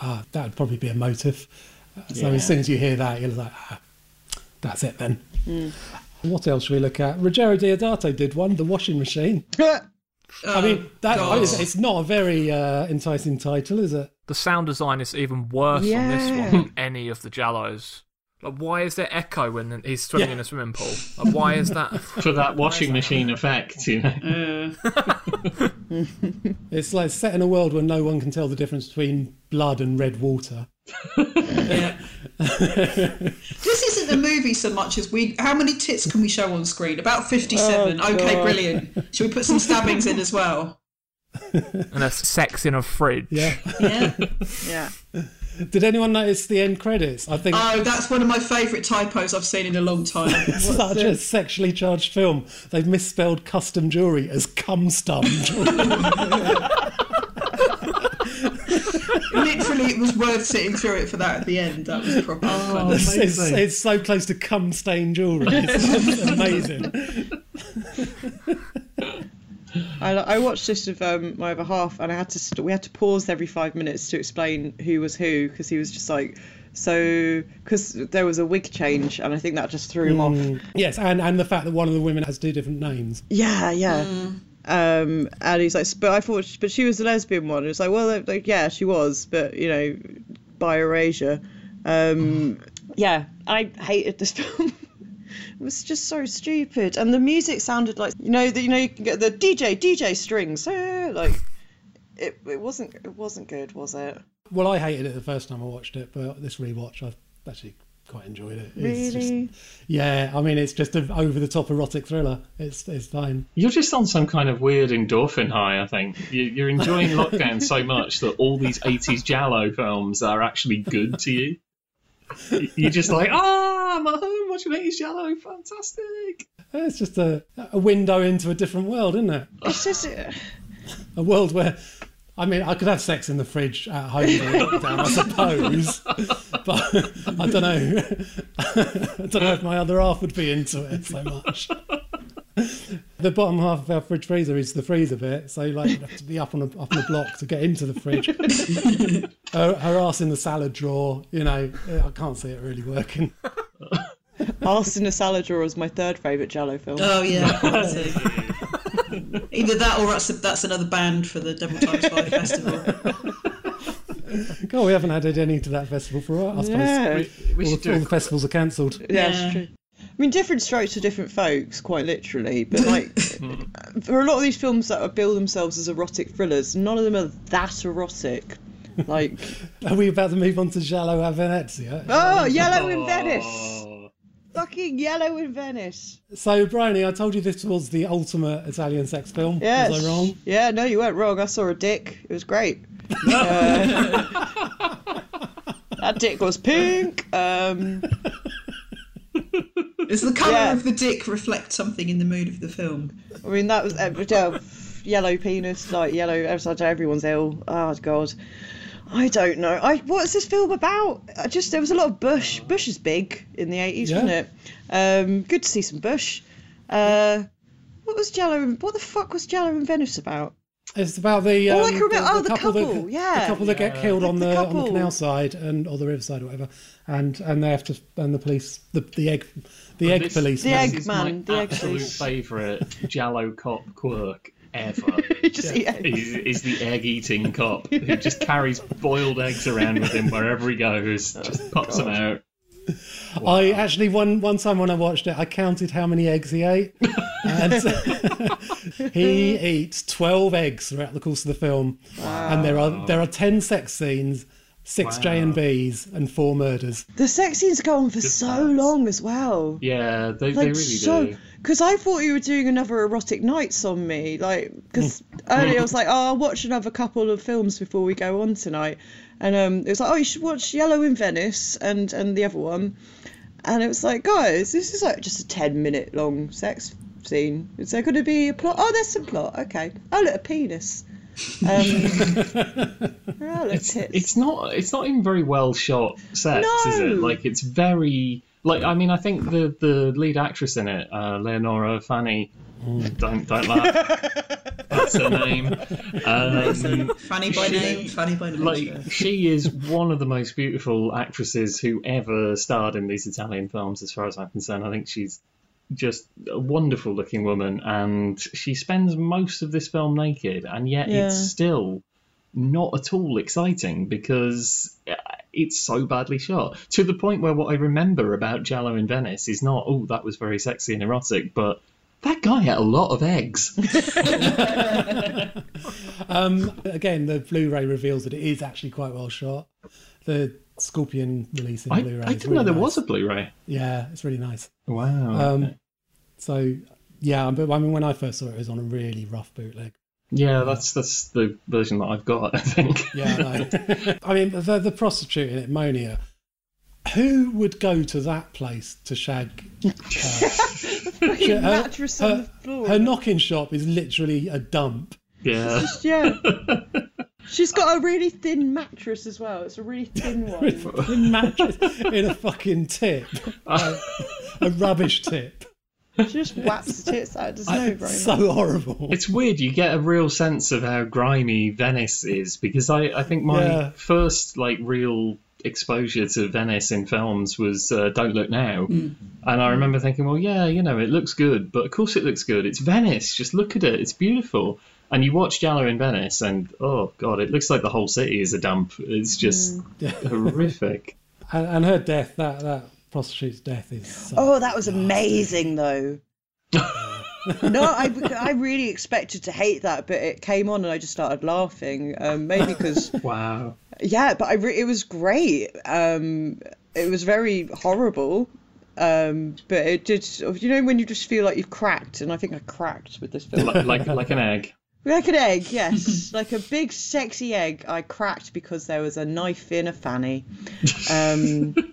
ah, that would probably be a motive. Uh, So Yeah. as soon as you hear that, you're like, ah, that's it then. What else should we look at? Ruggero Deodato did one, the washing machine. I mean, that God. is, it's not a very uh, enticing title, is it? The sound design is even worse on this one than any of the Giallos. Like, why is there echo when he's swimming Yeah. in a swimming pool? Like, why is that? for that washing machine effect you know It's like set in a world where no one can tell the difference between blood and red water. Yeah. this isn't the movie so much as we. How many tits can we show on screen? About fifty-seven. Oh, okay, God. brilliant. Should we put some stabbings in as well? and a sex in a fridge. Yeah. Yeah. Yeah. Did anyone notice the end credits? I think Oh, that's one of my favourite typos I've seen in a long time. it's such a sexually charged film. They've misspelled custom jewelry as cum stum. Literally, it was worth sitting through it for that at the end. That was proper Oh, it's, it's, it's so close to cum stain jewelry. It's amazing. I, I watched this with um, my other half, and I had to st- we had to pause every five minutes to explain who was who because he was just like so because there was a wig change, and I think that just threw him off. Yes, and, and the fact that one of the women has two different names. Yeah, yeah. Um, and he's like, but I thought, but she was the lesbian one. It's like, well, like, yeah, she was, but you know, by erasure. Um, yeah, I hated this film. It was just so stupid, and the music sounded like you know, the, you know, you can get the DJ DJ strings, eh, like it. It wasn't. It wasn't good, was it? Well, I hated it the first time I watched it, but this rewatch, I've actually quite enjoyed it. It's just- Really? yeah, I mean, it's just an over the top erotic thriller. It's it's fine. You're just on some kind of weird endorphin high, I think. You- You're enjoying lockdown so much that all these 80s Giallo films are actually good to you. You're just like, ah, I'm at home watching 80s Yellow. fantastic. It's just a, a window into a different world, isn't it? It's just. A world where, I mean, I could have sex in the fridge at home during lockdown, I suppose, but I don't know. I don't know if my other half would be into it so much. The bottom half of our fridge freezer is the freezer bit, so like you have to be up on a up on a block to get into the fridge. her, her ass in the salad drawer, you know, I can't see it really working. Arse in a Salad Drawer is my third favourite Giallo film. Oh yeah. Either that or that's that's another band for the Devil Times Five festival. God, we haven't added any to that festival for a while. I suppose Yeah. We, we all, should the, all the festivals are cancelled. Yeah, Yeah. It's true. I mean, different strokes for different folks, quite literally. But like, for a lot of these films that are bill themselves as erotic thrillers, none of them are that erotic. Like, Are we about to move on to Giallo a Venezia? oh, Yellow in Venice, Oh, fucking Yellow in Venice. So, Bryony, I told you this was the ultimate Italian sex film. Yes. Was I wrong? Yeah, no, you weren't wrong. I saw a dick. It was great. Uh, that dick was pink. Um, Does the colour Yeah. of the dick reflect something in the mood of the film? I mean, that was uh, yellow penis, like yellow. Everyone's ill. Oh God, I don't know. I what is this film about? I just there was a lot of bush. Bush is big in the eighties, Yeah. wasn't it? Um, good to see some bush. Uh, what was Giallo? What the fuck was Giallo in Venice about? It's about the um, Oh, I can remember- oh, the couple, that, yeah. the couple that get killed on The the, on the canal side and or the riverside or whatever, and and they have to and the police the the egg the egg this- police The this egg is man, my the absolute police. favourite Giallo cop quirk ever. just eat eggs. is, is the egg eating cop who just carries boiled eggs around with him wherever he goes, just pops them out. I actually one one time when I watched it, I counted how many eggs he ate, and he eats twelve eggs throughout the course of the film, and there are there are ten sex scenes, six J and B's, and four murders. The sex scenes go on for so times. long as well. Yeah, they, they really so, do. because I thought you were doing another erotic nights on me. Like, because earlier I was like, oh, I'll watch another couple of films before we go on tonight, and um, it was like, oh, you should watch Yellow in Venice and and the other one, and it was like, guys, this is like just a ten minute long sex scene. Is there going to be a plot? Oh, there's some plot. Okay. Oh, look, a penis. Um, oh, look, tits. It's not. It's not even very well shot sex, is it? Like it's very. Like I mean, I think the the lead actress in it, uh, Leonora Fani. Don't don't laugh. That's her name. Um, Fanny by she- name, Fanny by name. like she is one of the most beautiful actresses who ever starred in these Italian films, as far as I'm concerned. I think she's just a wonderful looking woman, and she spends most of this film naked, and yet Yeah. it's still not at all exciting because uh, it's so badly shot to the point where what I remember about Giallo in Venice is not oh that was very sexy and erotic, but that guy had a lot of eggs. Um, again, the Blu-ray reveals that it is actually quite well shot. The Scorpion release in I, Blu-ray. I is didn't really know there nice. was a Blu-ray. Yeah, it's really nice. Wow. Um, okay. So yeah, but I mean, when I first saw it, it was on a really rough bootleg. Yeah, that's that's the version that I've got. I think. Yeah, I. I mean, the, the prostitute in it, Monia. Who would go to that place to shag? her? Fucking her, mattress on the floor. her knocking shop is literally a dump. yeah. Yeah. She's got a really thin mattress as well. It's a really thin one. in mattress in a fucking tip, a, a rubbish tip. She just whaps the tits out. It doesn't know very so horrible. It's weird. You get a real sense of how grimy Venice is because I, I think my Yeah. first like real exposure to Venice in films was uh, Don't Look Now, and I remember thinking, well, yeah, you know, it looks good, but of course it looks good. It's Venice. Just look at it. It's beautiful. And you watch Giallo in Venice, and oh god, it looks like the whole city is a dump. It's just horrific. And, and her death, that that prostitute's death is. So, Oh, that was amazing though. no, I, I really expected to hate that, but it came on and I just started laughing. Um, maybe because Wow. yeah, but I re- it was great. Um, it was very horrible, um, but it did. You know when you just feel like you've cracked, and I think I cracked with this film. like like like an egg. Like an egg, yes, like a big sexy egg. I cracked because there was a knife in a fanny, um,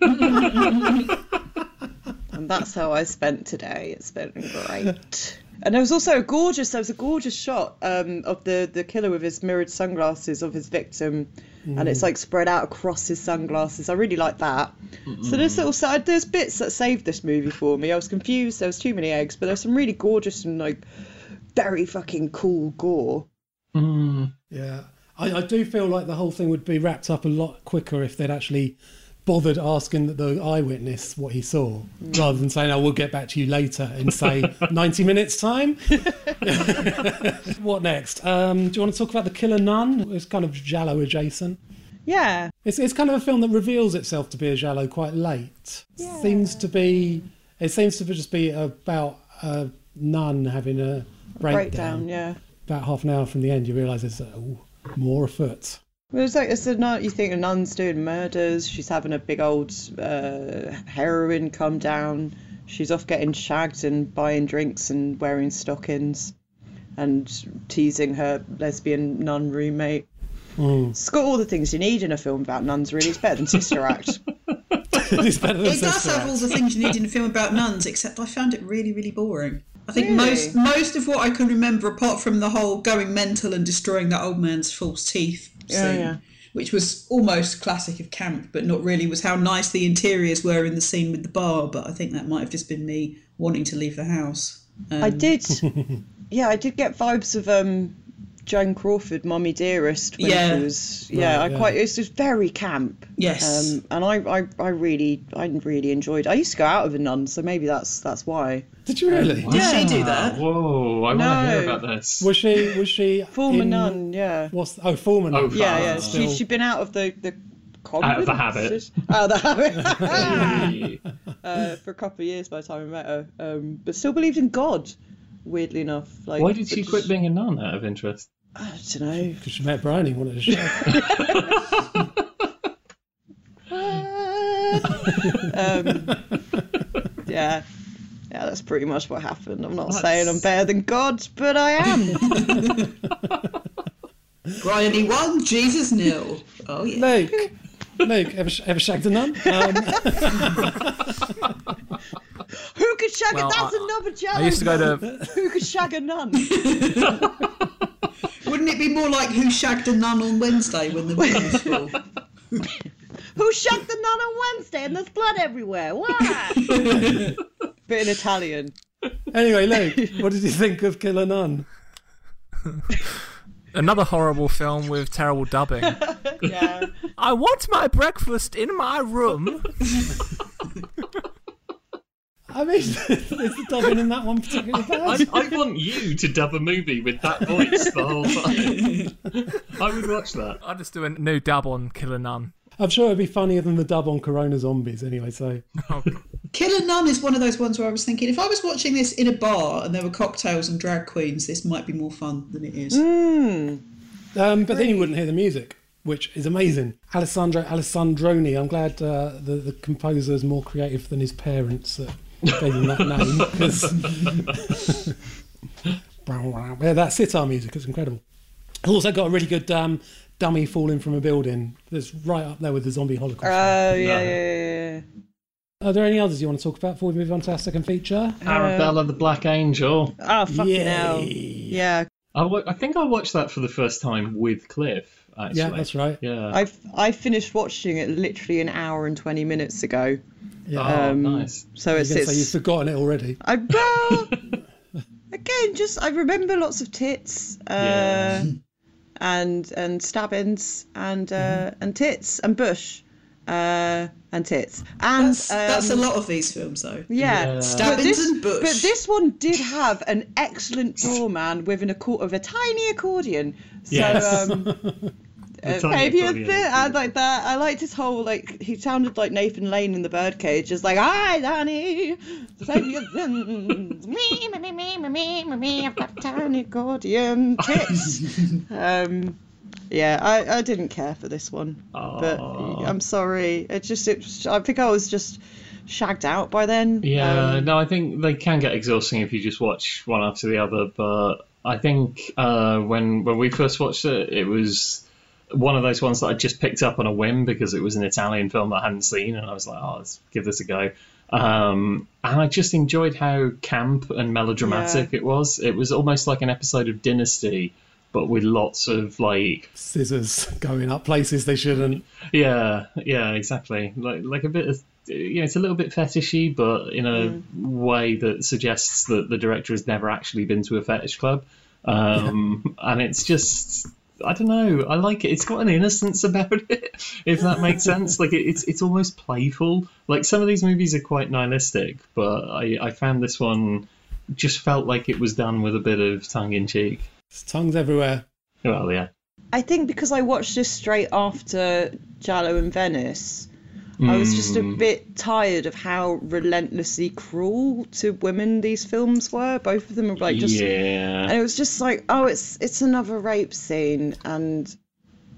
and that's how I spent today. It's been great. And there was also a gorgeous. There was a gorgeous shot um, of the the killer with his mirrored sunglasses of his victim, and it's like spread out across his sunglasses. I really like that. So there's little so there's bits that saved this movie for me. I was confused. There was too many eggs, but there's some really gorgeous and like very fucking cool gore. Mm. yeah, I, I do feel like the whole thing would be wrapped up a lot quicker if they'd actually bothered asking the, the eyewitness what he saw, rather than saying, "Oh, we'll get back to you later" in say ninety minutes time. what next? Um, do you want to talk about the Killer Nun? It's kind of Giallo adjacent. Yeah, It's it's kind of a film that reveals itself to be a giallo quite late. Seems to be. It seems to just be about a nun having a breakdown. breakdown. Yeah. About half an hour from the end, you realise there's oh, more afoot. Well, it's like it's a nun. You think a nun's doing murders. She's having a big old uh, heroin come down. She's off getting shagged and buying drinks and wearing stockings, and teasing her lesbian nun roommate. Mm. It's got all the things you need in a film about nuns. Really, it's better than Sister Act. it's better than It does Sister have all the things you need in a film about nuns, except I found it really, really boring. I think Really? most most of what I can remember, apart from the whole going mental and destroying that old man's false teeth Yeah, scene, yeah. which was almost classic of camp, but not really, was how nice the interiors were in the scene with the bar. But I think that might have just been me wanting to leave the house. Um, I did. Yeah, I did get vibes of um, Joan Crawford, Mummy Dearest. When Yeah. She was, yeah, Right, I yeah. quite. It was very camp. Yes. Um, and I, I, I really, I really enjoyed. It. I used to go out with a nun, so maybe that's that's why. Did you really? Did she do that? Whoa! I want to hear about this. Was she? Was she? Former in- nun, yeah. What's oh former nun? Oh, Yeah, yeah. Ah. She she'd been out of the the Out of the habit. Out of the habit. uh, for a couple of years by the time I met her, um, but still believed in God. Weirdly enough, like Why did she but quit just- being a nun out of interest? I don't know. Because she met Brian, he wanted to show. um, yeah, yeah, that's pretty much what happened. I'm not saying I'm better than God, but I am. Bryony one, Jesus nil. Oh yeah. Luke, Luke, ever, sh- ever shagged a nun? Um, Who could shag Well, a? That's I- another challenge. I used to go to Who could shag a nun? Wouldn't it be more like who shagged a nun on Wednesday when the moon was full? Who shagged the nun on Wednesday and there's blood everywhere? Why? Bit in Italian. anyway, Luke, what did you think of Killer Nun? another horrible film with terrible dubbing. Yeah. I want my breakfast in my room. I mean, is the dubbing in that one particularly I, bad? I want you to dub a movie with that voice the whole time. I would watch that. I'll just do a new dub on Killer Nun. I'm sure it'd be funnier than the dub on Corona Zombies anyway, so. Killer Nun is one of those ones where I was thinking if I was watching this in a bar and there were cocktails and drag queens, this might be more fun than it is. Um, but then you wouldn't hear the music, which is amazing. Alessandro Alessandroni, I'm glad uh, the, the composer is more creative than his parents that gave him that name. 'cause- yeah, that sitar music is incredible. It's also got a really good um, dummy falling from a building that's right up there with the zombie holocaust. Oh, yeah, yeah, yeah, yeah. Are there any others you want to talk about before we move on to our second feature? Arabella the Black Angel. Oh, fucking Yay. hell. Yeah. I, wa- I think I watched that for the first time with Cliff. Actually. Yeah, that's right. Yeah. I've I finished watching it literally an hour and 20 minutes ago. Yeah. oh, um, nice. So You're it's, going to say you've forgotten it already. I well, again, just I remember lots of tits, uh, Yeah. and and stabbings and uh, Mm-hmm. and tits and bush, uh, and tits and That's, that's a um, lot of these films, though. Yeah, Yeah. Stabbings this, and bush. but this one did have an excellent doorman with an accord of a tiny accordion. So Yes. um, uh, tiny maybe a bit. I like that. I liked his whole like. He sounded like Nathan Lane in the Birdcage, just like "Hi, Danny, save your sins." me, me, me, me, me, me, me. I've got tiny accordion tits. um, yeah, I, I didn't care for this one, but I'm sorry. It just it. I think I was just shagged out by then. Yeah, Um, no, I think they can get exhausting if you just watch one after the other. But I think uh, when when we first watched it, it was one of those ones that I just picked up on a whim because it was an Italian film that I hadn't seen, and I was like, oh, let's give this a go. Um, and I just enjoyed how camp and melodramatic it was. It was almost like an episode of Dynasty, but with lots of like Scissors going up places they shouldn't. yeah, yeah, exactly. Like like a bit of you know, it's a little bit fetishy, but in a way that suggests that the director has never actually been to a fetish club. Um, and it's just I don't know. I like it. It's got an innocence about it, if that makes sense. Like it, it's it's almost playful. Like some of these movies are quite nihilistic, but I I found this one just felt like it was done with a bit of tongue in cheek. There's tongues everywhere. Well, yeah. I think because I watched this straight after Giallo and Venice, I was just a Mm. bit tired of how relentlessly cruel to women these films were. Both of them were like just, yeah. and it was just like, oh, it's it's another rape scene, and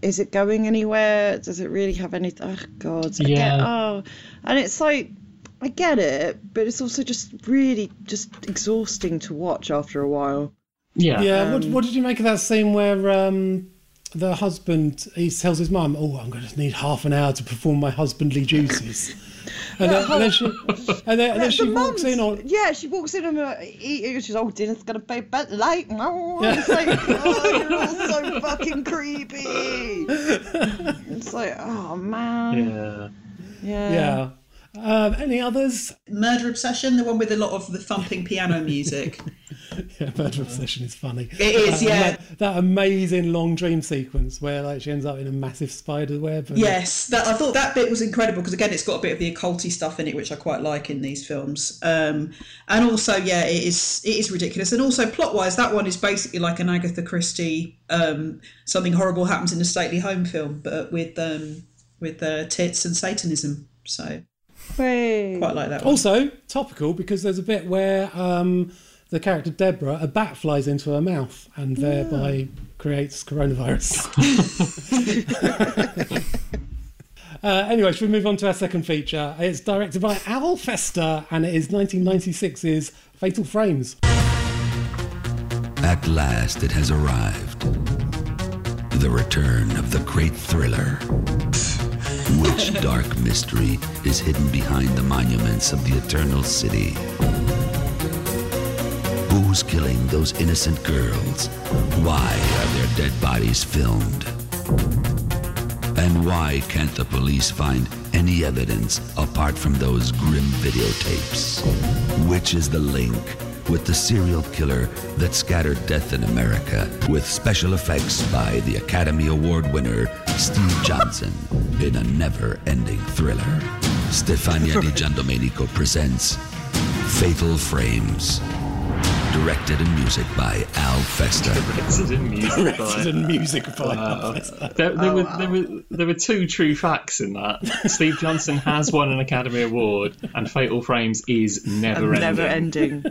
is it going anywhere? Does it really have any? Oh God, I get, Yeah. oh, and it's like. I get it, but it's also just really just exhausting to watch after a while. Yeah. Yeah, what, what did you make of that scene where um, the husband he tells his mum, "Oh, I'm going to need half an hour to perform my husbandly duties," and, then, and then she and then, and then she The walks in mum's- on. Yeah, she walks in and uh, eating. She's oh, dinner's gonna be a bit late. No, it's like oh, you're all so fucking creepy. It's like oh man. Yeah. Yeah. Yeah. Um, any others? Murder Obsession, the one with a lot of the thumping piano music. Yeah, Murder Obsession is funny. It is, That- yeah. That, that amazing long dream sequence where like she ends up in a massive spider web. Yes, that, I thought that bit was incredible because again, it's got a bit of the occulty stuff in it, which I quite like in these films. Um, and also, yeah, it is it is ridiculous. And also, plot wise, that one is basically like an Agatha Christie, um, something horrible happens in a stately home film, but with um, with uh, tits and Satanism. So Hey. quite like that one. Also topical because there's a bit where um, the character Deborah, a bat flies into her mouth and thereby creates coronavirus. uh, anyway, should we move on to our second feature? It's directed by Al Festa and it is 1996's Fatal Frames. At last, it has arrived. The return of the great thriller. Dark mystery is hidden behind the monuments of the Eternal City? Who's killing those innocent girls? Why are their dead bodies filmed? And why can't the police find any evidence apart from those grim videotapes? Which is the link with the serial killer that scattered death in America with special effects by the Academy Award winner Steve Johnson in a never-ending thriller? Stefania Di Giandomenico presents Fatal Frames. Directed and music by Al Festa. Directed in music by- and music by Al Wow. Fester. There, there, Oh, were, wow. there, were, there were two true facts in that. Steve Johnson has won an Academy Award, and Fatal Frames is never ending. Never ending.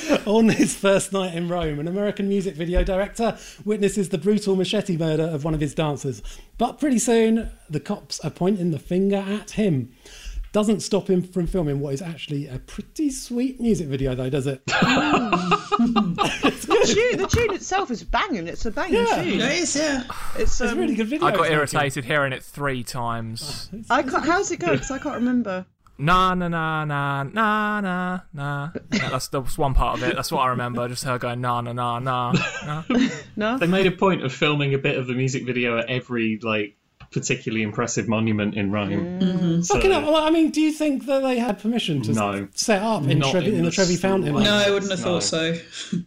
On his first night in Rome, an American music video director witnesses the brutal machete murder of one of his dancers. But pretty soon, the cops are pointing the finger at him. Doesn't stop him from filming what is actually a pretty sweet music video, though, does it? the, tune, the tune itself is banging. It's a banging Yeah. tune. It is, yeah. It's, It's a um, really good video. I got it's making. irritated hearing it three times. I can't, how's it go? Because I can't remember. Na na na na na na na. Yeah, that's that's one part of it. That's what I remember. Just her going na na na na na. No. They made a point of filming a bit of the music video at every like particularly impressive monument in Rome. Mm. Mm-hmm. So- Fucking hell, well, I mean, do you think that they had permission to No. set up in, Trevi, in, in the the Trevi Fountain? No, I wouldn't have No. thought so.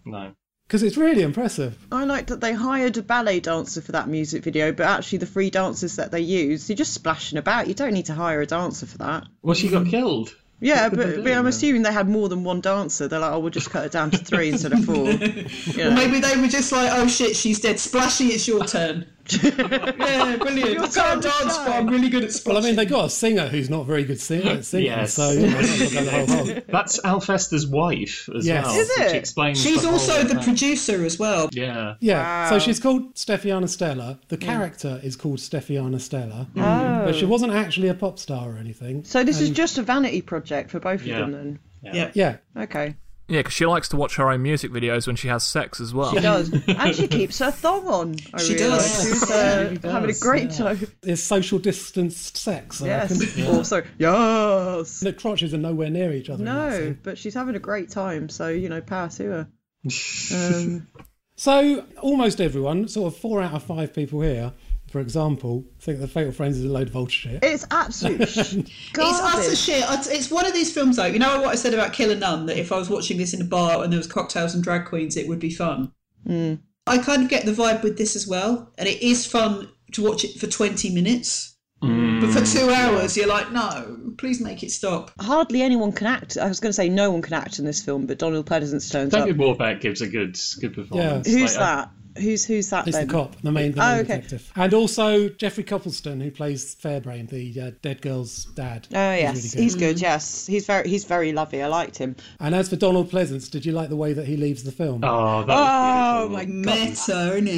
no. Because it's really impressive. I like that they hired a ballet dancer for that music video, but actually the free dancers that they use, you're just splashing about. You don't need to hire a dancer for that. Well, she got killed. Yeah, could but, but I'm then? assuming they had more than one dancer. They're like, oh, we'll just cut it down to three instead of four. You know. Or maybe they were just like, oh shit, she's dead. Splashy, it's your turn. Yeah, brilliant. Your I can't turn to dance, shine. but I'm really good at splashing. Well, I mean, they got a singer who's not very good singer at singing, Yes. so you know, that's not the whole whole- That's Al wife as Yes. well. Is Which it? explains She's the also the thing. producer as well. Yeah. Yeah, so she's called Stefania Stella. The character is called Stefania Stella, Oh. Mm. but she wasn't actually a pop star or anything. So this is just a vanity project for both Yeah. of them then? Yeah. yeah. Okay. Yeah, because she likes to watch her own music videos when she has sex as well. She does. and she keeps her thong on. I She realise. does. She's was She uh, really does, having a great yeah. time. It's social distanced sex. I Yes. reckon. Also, yes. The crotches are nowhere near each other. No, but she's having a great time, so, you know, power to her. Um, So almost everyone, sort of four out of five people here, for example, think that Fatal Frames is a load of old shit. it's absolute sh- It's utter shit. It's- It's one of these films, though. You know what I said about Killer Nun? That if I was watching this in a bar and there was cocktails and drag queens, it would be fun. Hmm. I kind of get the vibe with this as well, and it is fun to watch it for twenty minutes. Hmm. But for two hours, you're like, no, please make it stop. Hardly anyone can act. I was going to say no one can act in this film, but Donald Pleasence turns up. David Warbeck gives a good good performance. Who's Like, I- that? Who's who's that He's then? the cop, the main, the Oh, okay. detective. And also Geoffrey Copleston, who plays Fairbrain, the uh, dead girl's dad. Oh He's yes, really good. he's good. Yes, he's very he's very lovely. I liked him. And as for Donald Pleasence, did you like the way that he leaves the film? Oh, that Oh my beautiful. god! Meta,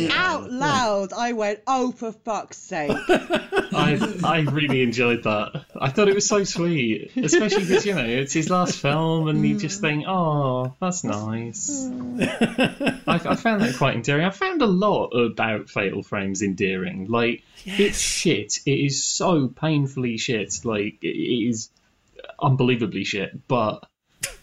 innit? Out loud, I went, "Oh, for fuck's sake!" I I really enjoyed that. I thought it was so sweet, especially because you know it's his last film, and you just think, oh, that's nice. I, I found that quite endearing. I found a lot about Fatal Frames endearing. Like it's shit. It is so painfully shit. Like it is unbelievably shit, but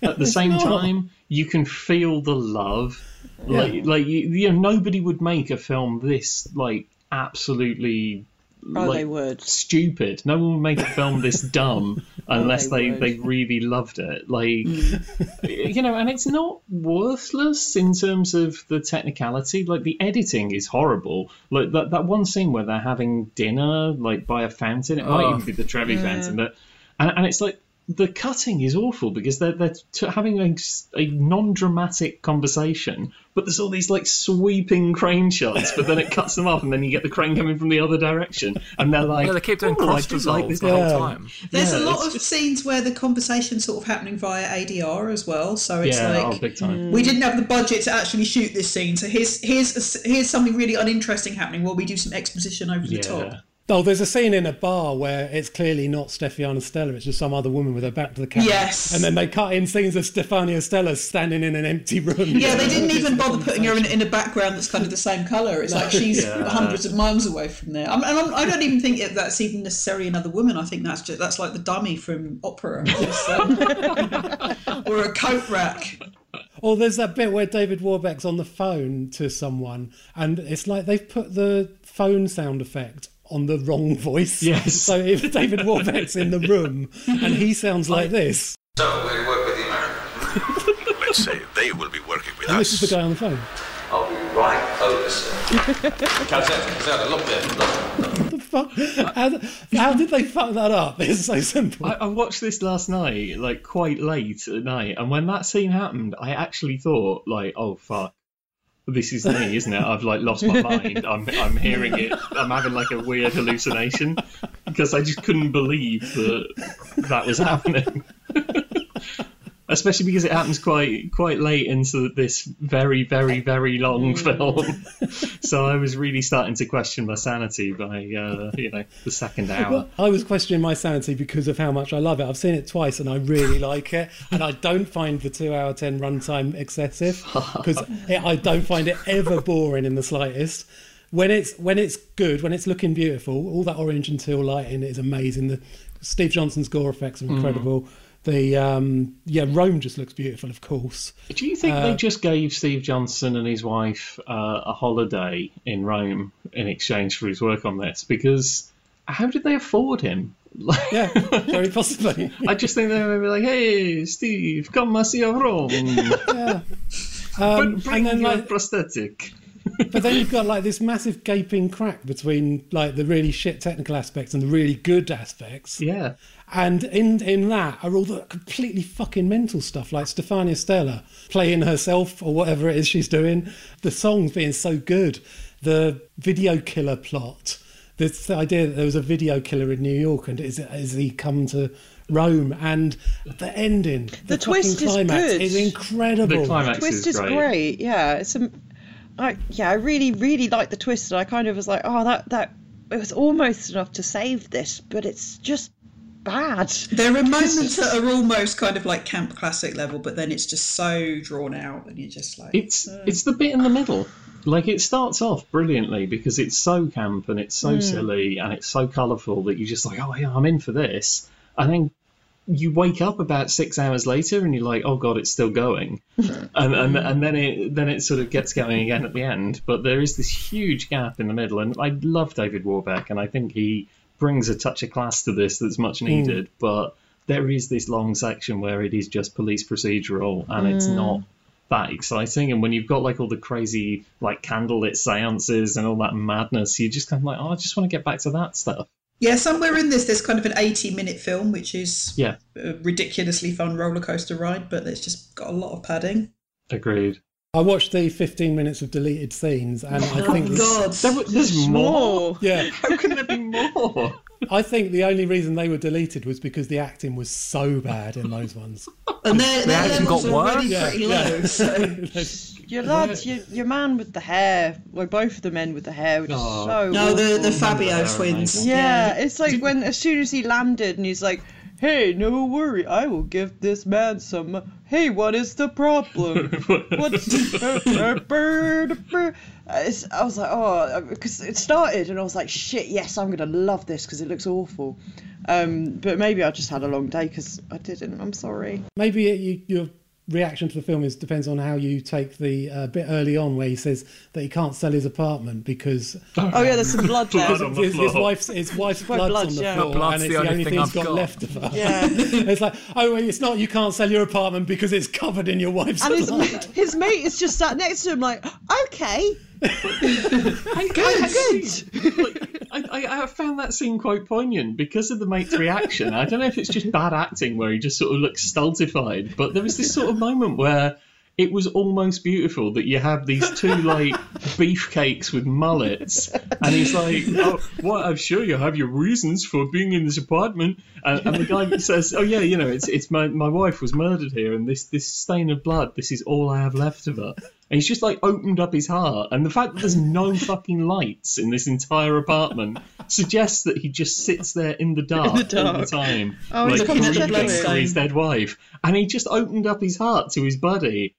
at the same time, you can feel the love. Like, like you, you know, nobody would make a film this like absolutely Oh, like they would. stupid. No one would make a film this dumb unless oh, they they, they really loved it. Like mm. you know, and it's not worthless in terms of the technicality. Like the editing is horrible. Like that that one scene where they're having dinner like by a fountain. It might Oh. even be the Trevi fountain, but and, and it's like the cutting is awful because they're they're t- having a non-dramatic conversation, but there's all these like sweeping crane shots, but then it cuts them off, and then you get the crane coming from the other direction, and they're like, Yeah, they keep doing "Oh, cross do like dissolves this the whole time. There's Yeah, a lot of just- scenes where the conversation's sort of happening via ADR as well. So it's Yeah, oh, like oh, big time. we didn't have the budget to actually shoot this scene. So here's here's here's something really uninteresting happening. While we do some exposition over the top. Oh, there's a scene in a bar where it's clearly not Stefania Stella, it's just some other woman with her back to the camera. Yes. And then they cut in scenes of Stefania Stella standing in an empty room. Yeah, they didn't even bother putting her in, in a background that's kind of the same colour. It's like she's Yeah. hundreds of miles away from there. I'm, and I'm, I don't even think it, that's even necessarily another woman. I think that's just that's like the dummy from opera, Just, um, or a coat rack. Or there's that bit where David Warbeck's on the phone to someone, and it's like they've put the phone sound effect on the wrong voice. Yes. So if David Warbeck's in the room and he sounds like this, So we'll work with the Americans. Let's say they will be working with and us. this is the guy on the phone. I'll be right over, sir. Calzetta, Calzetta, look there. Look. The fuck? How, how did they fuck that up? It's so simple. I, I watched this last night, like quite late at night, and when that scene happened, I actually thought, like, oh fuck, this is me, isn't it? I've like lost my mind. I'm I'm hearing it. I'm having like a weird hallucination because I just couldn't believe that that was happening. Especially because it happens quite quite late into this very very very long film, so I was really starting to question my sanity by uh, you know the second hour. Well, I was questioning my sanity because of how much I love it. I've seen it twice and I really like it, and I don't find the two hour ten runtime excessive because I don't find it ever boring in the slightest. When it's when it's good, when it's looking beautiful, all that orange and teal lighting is amazing. The Steve Johnson's gore effects are incredible. The um, yeah, Rome just looks beautiful, of course. Do you think Uh, they just gave Steve Johnson and his wife uh, a holiday in Rome in exchange for his work on this? Because how did they afford him? Yeah, very possibly. I just think they were maybe like, "Hey, Steve, come and see Rome. yeah. Um, Bring, bring and then your like prosthetic." but then you've got like this massive gaping crack between like the really shit technical aspects and the really good aspects. Yeah, And in in that are all the completely fucking mental stuff, like Stefania Stella playing herself or whatever it is she's doing. The songs being so good, the video killer plot, this idea that there was a video killer in New York, and is is he come to Rome, and the ending, the, The twist fucking is climax good. is incredible. The climax twist is is great. great. Yeah, it's a, I yeah, I really really like the twist, and I kind of was like, oh, that that it was almost enough to save this, but it's just bad. There are moments that are almost kind of like camp classic level, but then it's just so drawn out, and you're just like, it's hmm. it's the bit in the middle. Like it starts off brilliantly because it's so camp and it's so silly and it's so colourful that you're just like, oh yeah, I'm in for this. And then you wake up about six hours later and you're like, oh god, it's still going. and and and then it then it sort of gets going again at the end. But there is this huge gap in the middle, and I love David Warbeck, and I think he brings a touch of class to this that's much hmm. needed. But there is this long section where it is just police procedural, and it's hmm. not that exciting. And when you've got like all the crazy like candlelit seances and all that madness, you just kind of like, oh, I just want to get back to that stuff. yeah. Somewhere in this, there's kind of an 80 minute film, which is Yeah, a ridiculously fun roller coaster ride, but it's just got a lot of padding. agreed. I watched the 15 minutes of deleted scenes, and I oh think oh God, There, w- there's more. yeah, How can there be more? I think the only reason they were deleted was because the acting was so bad in those ones. and their, their acting levels got are already worse? pretty low. So. Your lads, your, your man with the hair, well, both of the men with the hair were just Oh. so. No, the the. Fabio They're twins. amazing. Yeah, it's like when as soon as he landed and he's like, "Hey, no worry, I will give this man some." Hey, what is the problem? What's the It's- I was like, oh, because it started and I was like, shit, yes, I'm gonna love this because it looks awful. Um, but maybe I just had a long day because I didn't. I'm sorry. Maybe it, you, your reaction to the film is depends on how you take the uh, bit early on where he says that he can't sell his apartment because Oh yeah, there's some blood there. Blood on the his, his wife's his wife's Blood, blood's blood, on the yeah. floor Blood's and it's the the only only thing thing he's I've got, got. left of her. Yeah. it's like, oh, well, it's not. You can't sell your apartment because it's covered in your wife's And his, blood. his mate is just sat next to him, like, okay, I, good, I, good. I, I I, I found that scene quite poignant because of the mate's reaction. I don't know if it's just bad acting where he just sort of looks stultified, but there was this sort of moment where it was almost beautiful that you have these two like beefcakes with mullets, and he's like, "Oh, well, I'm sure you have your reasons for being in this apartment." And, and the guy says, "Oh yeah, you know, it's it's my my wife was murdered here, and this this stain of blood, this is all I have left of her." And he's just like opened up his heart, and the fact that there's no fucking lights in this entire apartment suggests that he just sits there in the dark, In the all the time, Oh, like grieving for his dead wife, and he just opened up his heart to his buddy.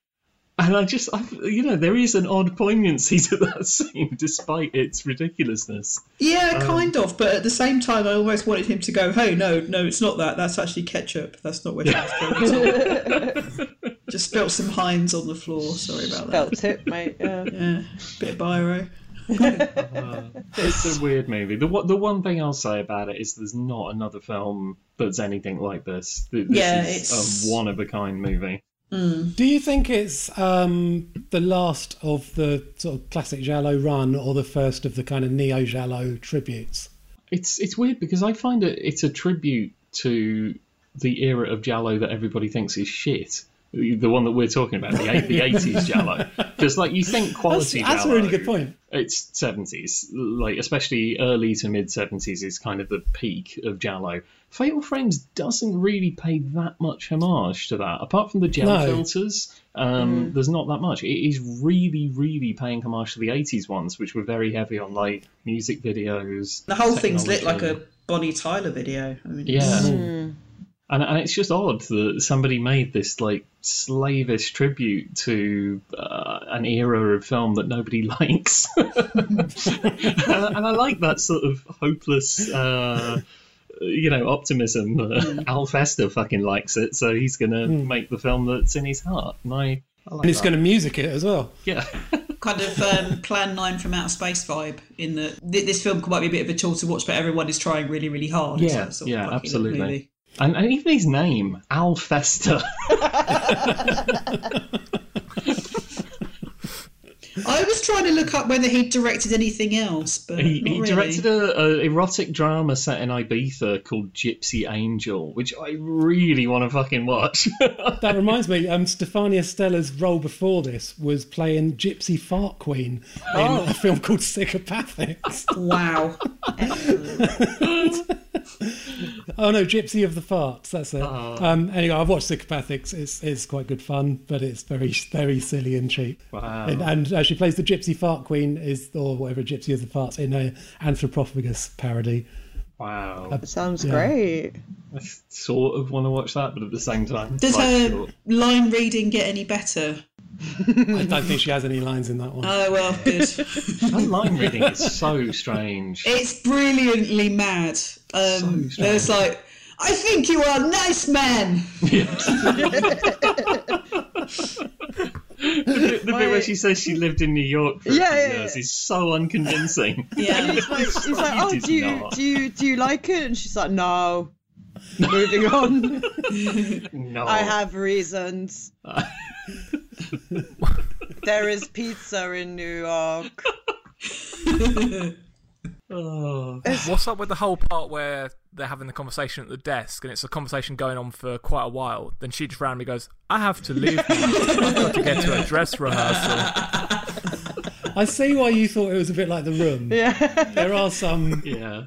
And I just, I, you know, there is an odd poignancy to that scene, despite its ridiculousness. Yeah, Um, kind of, but at the same time, I almost wanted him to go, "Hey, no, no, it's not that. That's actually ketchup. That's not where it's going." Just spilt some Heinz on the floor. Sorry about that. Felt tip, mate. Yeah. Yeah, bit of biro. It's a weird movie. The one- the one thing I'll say about it is there's not another film that's anything like this. This Yeah, is it's- a one of a kind movie. Do you think it's um, the last of the sort of classic Giallo run or the first of the kind of neo Giallo tributes? It's it's weird because I find it it's a tribute to the era of Giallo that everybody thinks is shit. The one that we're talking about, the the eighties Giallo, because like you think That's, quality. that's a Giallo- really good point. it's 70s like especially early to mid 70s is kind of the peak of Giallo. Fatal Frames doesn't really pay that much homage to that apart from the gel No. filters um, mm. there's not that much it is really really paying homage to the 80s ones which were very heavy on like music videos The whole thing's lit like a Bonnie Tyler video. I mean, yeah it's- mm. Mm. And, and it's just odd that somebody made this like slavish tribute to uh, an era of film that nobody likes, and I like that sort of hopeless, uh, you know, optimism. Uh, Al Festa fucking likes it, so he's gonna make the film that's in his heart. And I, I like And it's that. going to music it as well. yeah. kind of um, Plan Nine from Outer Space vibe. In that th- this film might be a bit of a chore to watch, but everyone is trying really, really hard. Yeah, that sort yeah, fucking absolutely. Movie. And, and even his name, Al Festa. I was trying to look up whether he'd directed anything else, but He, not he really. directed a, a erotic drama set in Ibiza called Gypsy Angel, which I really want to fucking watch. That reminds me, um, Stefania Stella's role before this was playing Gypsy Fart Queen in Oh. a film called Psychopathics. Wow. oh no, Gypsy of the Farts. That's it. Oh. Um, anyway, I've watched Psychopathics. It's it's quite good fun, but it's very very silly and cheap. Wow. And, and uh, she plays the Gypsy Fart Queen, is or whatever Gypsy of the Farts in a Anthropophagus parody. wow. That sounds Yeah. great. I sort of want to watch that, but at the same time, Does her sure. line reading get any better? I don't think she has any lines in that one. Oh well, good. Her line reading is so strange. it's brilliantly mad. Um, So there's like, I think you are a nice man. the bit, the bit where she says she lived in New York for Yeah, yeah, years yeah. is so unconvincing. Yeah. He's like, he's like, oh, do you not. do you do you like it? And she's like, no. Moving on. No, I have reasons. there is pizza in New York. Oh. What's up with the whole part where they're having the conversation at the desk and it's a conversation going on for quite a while? Then she just randomly goes, I have to leave. I've got to get to a dress rehearsal. I see why you thought it was a bit like the room. Yeah. There are some Yeah.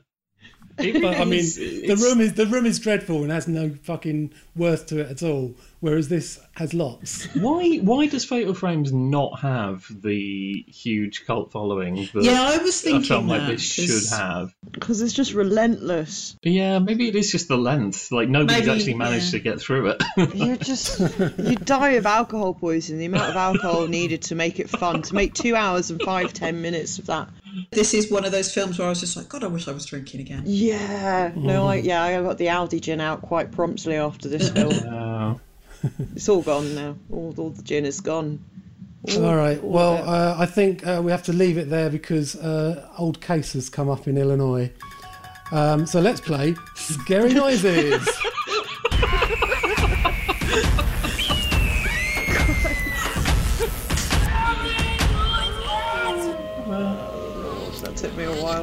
But I mean, It's- the room is the room is dreadful and has no fucking worth to it at all. Whereas this has lots. Why why does Fatal Frames not have the huge cult following that Yeah, I was a thinking film like that, this should 'cause- have? Because it's just relentless. Yeah, maybe it is just the length. Like nobody's Maybe, actually managed yeah. to get through it. You just you die of alcohol poisoning. The amount of alcohol needed to make it fun to make two hours and five ten minutes of that. This is one of those films where I was just like, God, I wish I was drinking again. Yeah. No, I yeah, I got the Aldi gin out quite promptly after this film. Uh, it's all gone now. All, all the gin is gone. All right. all Well, uh, I think uh, we have to leave it there because uh, old case has come up in Illinois. Um, so let's play scary noises.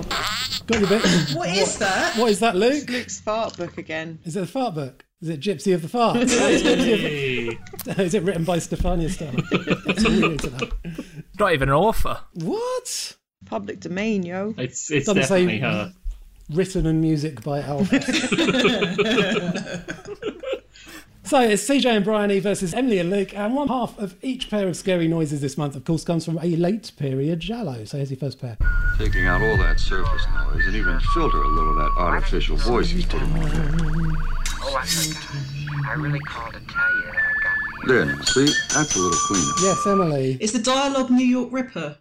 That took me a while. Got your bit. What is that? What is that, Luke? Luke's fart book again. Is it the fart book? Is it Gypsy of the Fart? is, it written by Stefania Star? That's all we need to know. Not even an author. What? Public domain, yo. It's it's Doesn't say- definitely her. Written and music by Alpha. so it's CJ and Bryony versus Emily and Luke, and one half of each pair of scary noises this month, of course, comes from a late period Giallo. So here's your first pair. Taking out all that surface noise and even filter a little of that artificial voice he's putting on there. Oh, I forgot. I really called to tell you that I got There now, see? That's a little cleaner. Yes, Emily. Is the dialogue New York Ripper?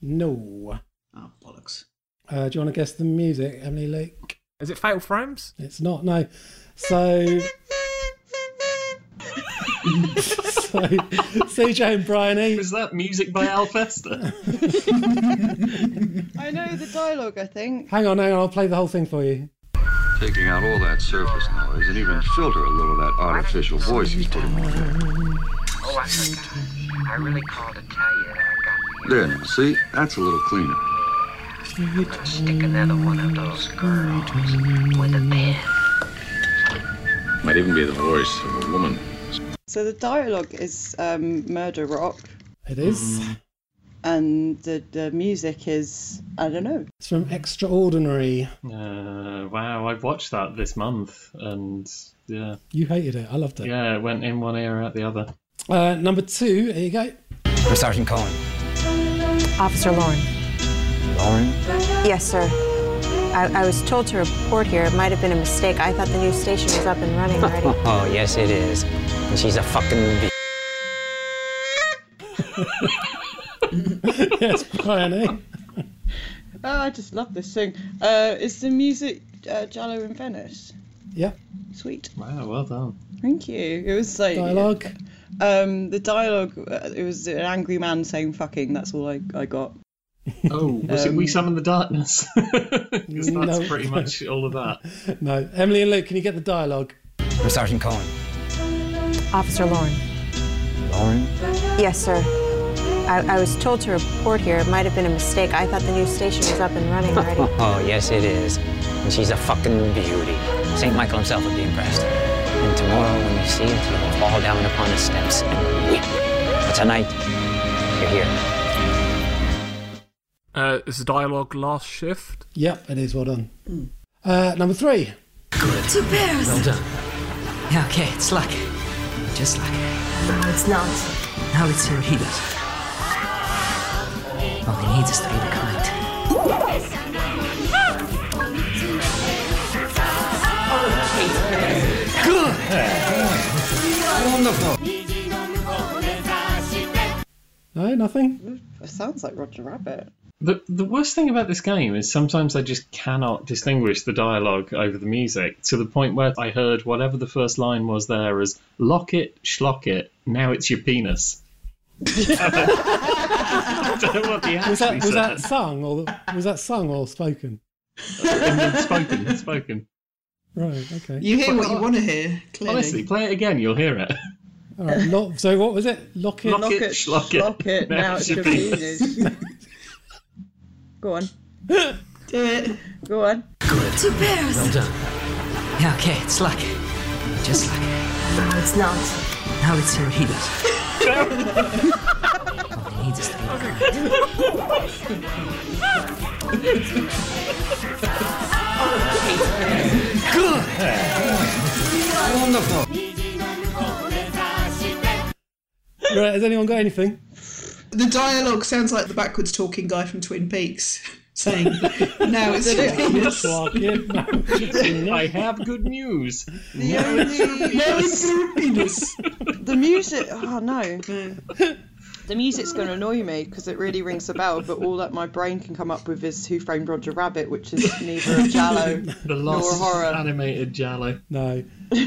No. Oh, bollocks. Uh, do you want to guess the music, Emily Luke? Is it Fatal Frames? It's not, no. So. so, CJ and Bryony. Was eh? that music by Al Festa? I know the dialogue, I think. Hang on, hang on, I'll play the whole thing for you. Taking out all that surface noise and even filter a little of that artificial voice he's putting on there. Oh, I forgot. I really called to tell you that I got it. There now, see? That's a little cleaner. I'm Stick another one of those girls with a pen. Might even be the voice of a woman. So the dialogue is um, murder rock, It is. Mm. and the, the music is I don't know. It's from Extraordinary. Uh, wow, I've watched that this month, and yeah, You hated it. I loved it. yeah, it went in one ear out the other. Uh, number two, here you go. I'm Sergeant Cohen. Officer Lauren. Lauren? Yes, sir. I, I was told to report here. It might have been a mistake. I thought the new station was up and running already. Oh, yes, it is. And she's a fucking. b- yes, Bryony. Oh, I just love this thing. Uh, is the music uh, Giallo in Venice? Yeah. Sweet. Wow, well done. Thank you. It was like Dialogue. Um, the dialogue. Uh, it was an angry man saying "fucking." That's all I, I got. Oh, was it Um, We Summon the Darkness? 'Cause that's No. pretty much all of that. No. Emily and Luke, can you get the dialogue? I'm Sergeant Cohen. Officer Lauren. Lauren? Yes, sir. I, I was told to report here. It might have been a mistake. I thought the new station was up and running already. Oh, yes, it is. And she's a fucking beauty. St. Michael himself would be impressed. And tomorrow, when you see it, you will fall down upon the steps and weep. But tonight, you're here. Uh, is the dialogue last shift? Yep, it is. Well done. Uh, number three. Good Two pairs. Well done. Yeah, okay, it's luck. Just luck. No, it's not. Now let's see what he does. All he needs is to be the kind. Good. Wonderful. No, nothing. It sounds like Roger Rabbit. The, the worst thing about this game is sometimes I just cannot distinguish the dialogue over the music to the point where I heard whatever the first line was there as lock it, schlock it, now it's your penis. I don't know what the Was that actually was that sung or was that sung or spoken? spoken, spoken. Right. Okay. You hear what you want to hear, clearly. Honestly, play it again, you'll hear it. All right. Lock, so what was it? Lock it. Lock Lock it, it, schlock it, lock it. Now it's your penis. Go on. Do it. Go on. Good. Two pairs. Well done. Yeah, okay, it's luck. Just luck. No, it's not. Now let's see what he does. All he needs is to be the kind. Right. Has anyone got anything? The dialogue sounds like the backwards talking guy from Twin Peaks saying, "Now it's your penis." Lock it. No, it's your. I have good news. The Now only- Now it's your the music. Oh no. The music's going to annoy me because it really rings a bell, but all that my brain can come up with is Who Framed Roger Rabbit, which is neither a Giallo The nor lost horror. animated Giallo. No.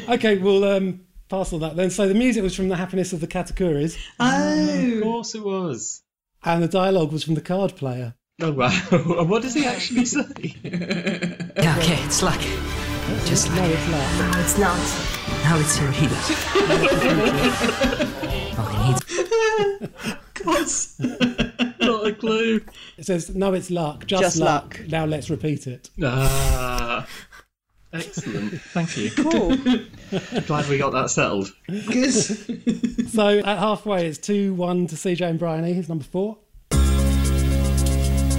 Okay. We'll um, pass all that then. So the music was from The Happiness of the Katakuris, Oh, Of Oh, course it was. and the dialogue was from the card player. Oh wow. And what does he actually say? Yeah, okay, it's luck. Just No, luck. it's not. No, it's not. Now let's see what he does. All he needs. God. Not a clue. It says, no, it's luck. Just, Just luck. luck. Now let's repeat it. Ah, excellent. Thank you. Cool. Glad we got that settled. Good. So at halfway, it's 2 1 to CJ and Bryony. He's number four.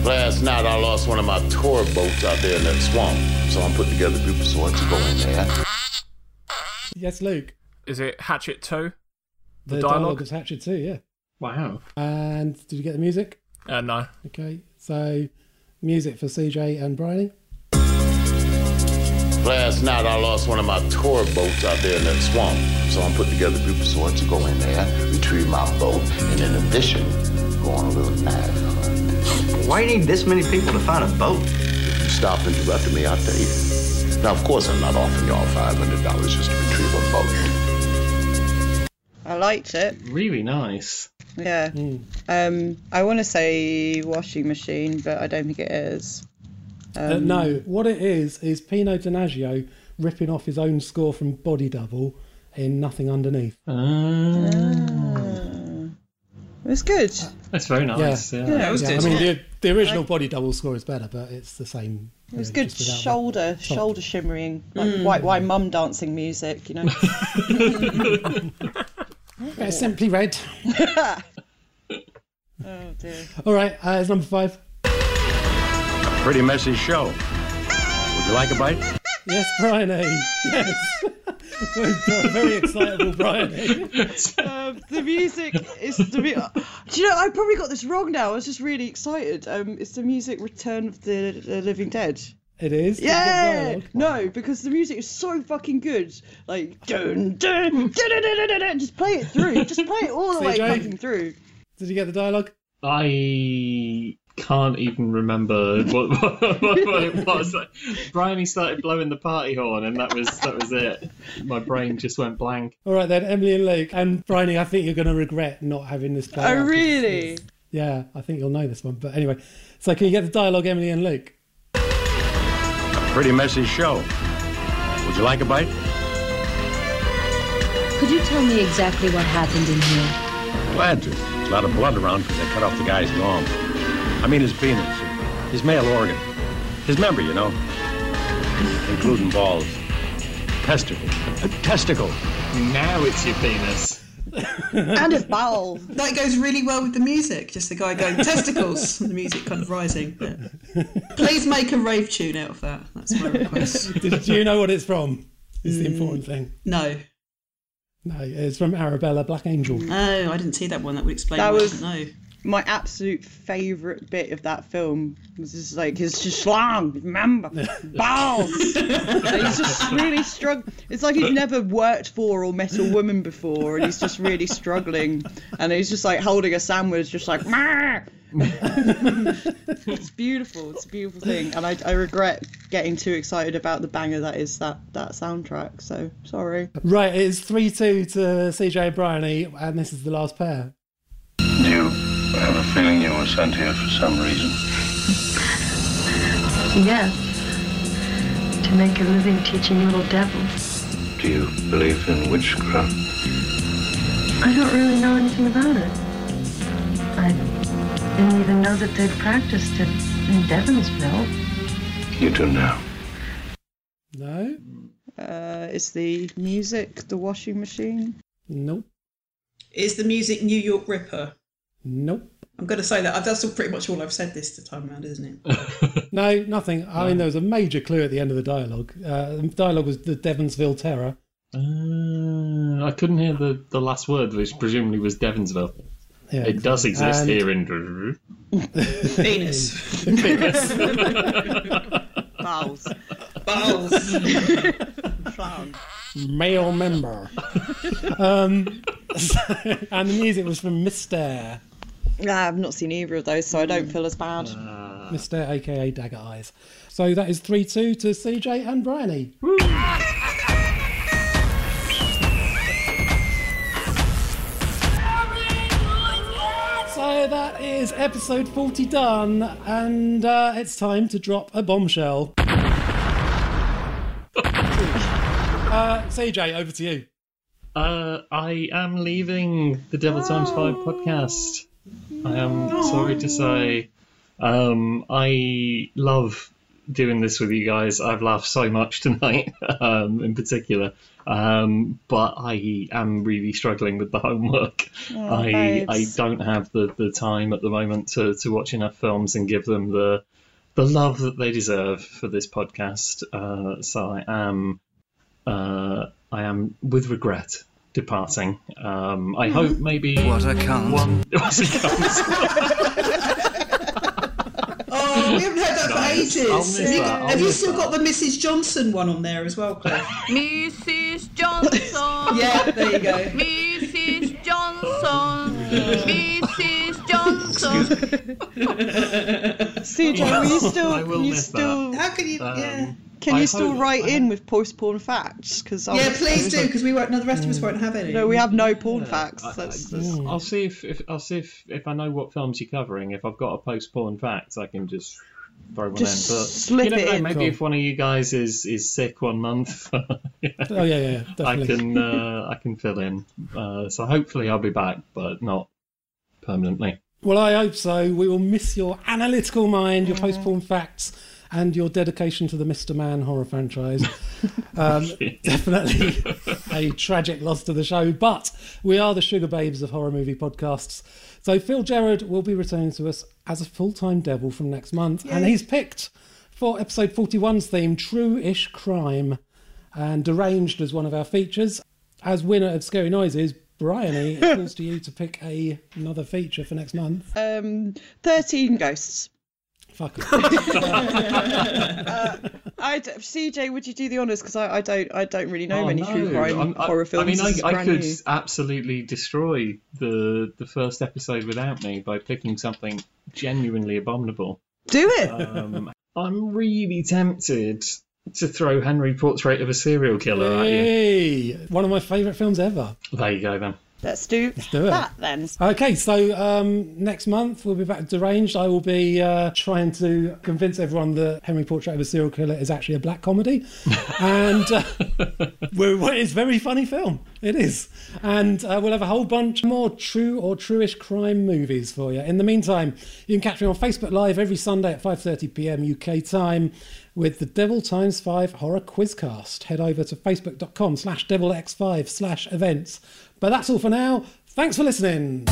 Last night I lost one of my tour boats out there in that swamp, so I'm putting together a group of sorts to go in there. Yes, Luke. Is it Hatchet 2? The, The dialogue? dialogue? was Hatchet 2, yeah. Wow. And did you get the music? Uh, no. Okay, so music for CJ and Bryony. Last night I lost one of my tour boats out there in that swamp, so I'm putting together a group of sorts to go in there, retrieve my boat, and in addition, go on a little knife hunt. Why do you need this many people to find a boat? If you stop interrupting me, I'll tell you. Now, of course, I'm not offering y'all $500 just to retrieve a boat. I liked it. Really nice. Yeah. Um, I want to say washing machine, but I don't think it is. Uh, Um, no, what it is is Pino Donaggio ripping off his own score from Body Double in Nothing Underneath. It was good. That's very nice. Yeah, Yeah, it was I good. mean, the, the original Body Double score is better, but it's the same. It was really, good just without that. shoulder, shoulder shimmering, like Mm. white wine mum dancing music, you know. Yeah, simply red. oh dear. All right, uh, it's number five. Pretty messy show. Would you like a bite? Yes, Bryony. Yes. very, very excitable, Bryony. um, the music is the. mu- Do you know? I probably got this wrong now. I was just really excited. Um, it's the music "Return of the, the Living Dead." It is. Did you get the Yeah. No, because the music is so fucking good. Like dun dun dun dun dun dun. dun. Just play it through. Just play it all the way fucking through. Did you get the dialogue? I can't even remember what, what, what it was. Bryony started blowing the party horn, and that was that was it. My brain just went blank. All right then, Emily and Luke and Bryony. I think you're going to regret not having this. play Oh out. really? Yeah, I think you'll know this one. But anyway, so can you get the dialogue, Emily and Luke? A pretty messy show. Would you like a bite? Could you tell me exactly what happened in here? Glad to. There's a lot of blood around because they cut off the guy's dong. I mean his penis, his male organ, his member, you know, including balls, testicles, uh, testicles. Now it's your penis. and his bowel. That goes really well with the music. Just the guy going testicles, and the music kind of rising. Yeah. Please make a rave tune out of that. That's my request. Did do you know what it's from? Is the important thing. No, No, it's from Arabella Black Angel. no, I didn't see that one. That would explain. That why I was- didn't know. My absolute favourite bit of that film was just like his just long, remember, balls. And he's just really struggling. It's like he's never worked for or met a woman before, and he's just really struggling. And he's just like holding a sandwich, just like, it's beautiful. It's a beautiful thing, and I, I regret getting too excited about the banger that is that that soundtrack. So sorry. Right, it's 3 2 to CJ and Bryony, and this is the last pair. Feeling you were sent here for some reason? Yes. To make a living teaching little devils. Do you believe in witchcraft? I don't really know anything about it. I didn't even know that they'd practiced it in Devonsville. You do now. No? Uh, is the music the washing machine? Nope. Is the music New York Ripper? Nope. I'm going to say that. That's all pretty much all I've said this time around, isn't it? No, nothing. I mean, there was a major clue at the end of the dialogue. Uh, the dialogue was the Devonsville Terror. Uh, I couldn't hear the, the last word, which presumably was Devonsville. Yeah, it does exist And- here in. Penis. Penis. Bowels. Bowels. Male member. um, and the music was from Mystère Nah, I've not seen either of those, so I don't feel as bad. Mystère aka Dagger Eyes. So that is 3 2 to CJ and Bryony. So that is episode 40 done, and uh, it's time to drop a bombshell. uh, CJ, over to you. Uh, I am leaving the Devil Times 5 podcast. I am sorry to say. Um, I love doing this with you guys. I've laughed so much tonight, um, in particular. Um, but I am really struggling with the homework. Oh, I babes. I don't have the, the time at the moment to, to watch enough films and give them the the love that they deserve for this podcast. Uh, so I am uh, I am with regret departing. Um, I hope maybe What a cunt. one what a cunt. Oh, we haven't heard that Nice. for ages. Have you, that. Have you still that. got the Mrs. Johnson one on there as well, Claire? Mrs. Johnson. Yeah, there you go. Mrs. Johnson. Mrs. Johnson. CJ, will you still? I will can you miss still? How can you? yeah. Um, Can I you still hope- write in with post porn facts? Because Yeah, please do, because we won't. No, the rest of us won't have any. No, we have no porn Yeah, facts. I- I- That's, that's... I'll see if, if I'll see if, if I know what films you're covering. If I've got a post porn facts, I can just throw one Just in. But slip you don't it know, in. maybe Cool. if one of you guys is, is sick one month, Oh yeah, yeah, yeah I definitely. can uh, I can fill in. Uh, so hopefully I'll be back, but not permanently. Well, I hope so. We will miss your analytical mind, your post porn facts, and your dedication to the Mr. Man horror franchise. Um, definitely a tragic loss to the show, but we are the Sugababes of horror movie podcasts. So Phil Gerard will be returning to us as a full time devil from next month, and he's picked for episode 41's theme, True Ish Crime, and Deranged as one of our features. As winner of Scary Noises, Bryony, it falls to you to pick a, another feature for next month. Um, thirteen ghosts. Fuck it. uh, I d- CJ, would you do the honours? Because I, I don't, I don't really know Oh, many no. true crime I'm- horror films. I mean, I, I could new. absolutely destroy the the first episode without me by picking something genuinely abominable. Do it. Um, I'm really tempted to throw Henry Portrait of a Serial Killer. Hey, one of my favourite films ever. There you go then. Let's do, do it. that then. Okay, so um, next month we'll be back Deranged. I will be uh, trying to convince everyone that Henry Portrait of a Serial Killer is actually a black comedy. and uh, it's a very funny film. It is. And uh, we'll have a whole bunch more true or truish crime movies for you. In the meantime, you can catch me on Facebook Live every Sunday at 5.30pm UK time with the Devil Times 5 Horror Quizcast. Head over to facebook.com slash devilx5 slash events. But that's all for now. Thanks for listening.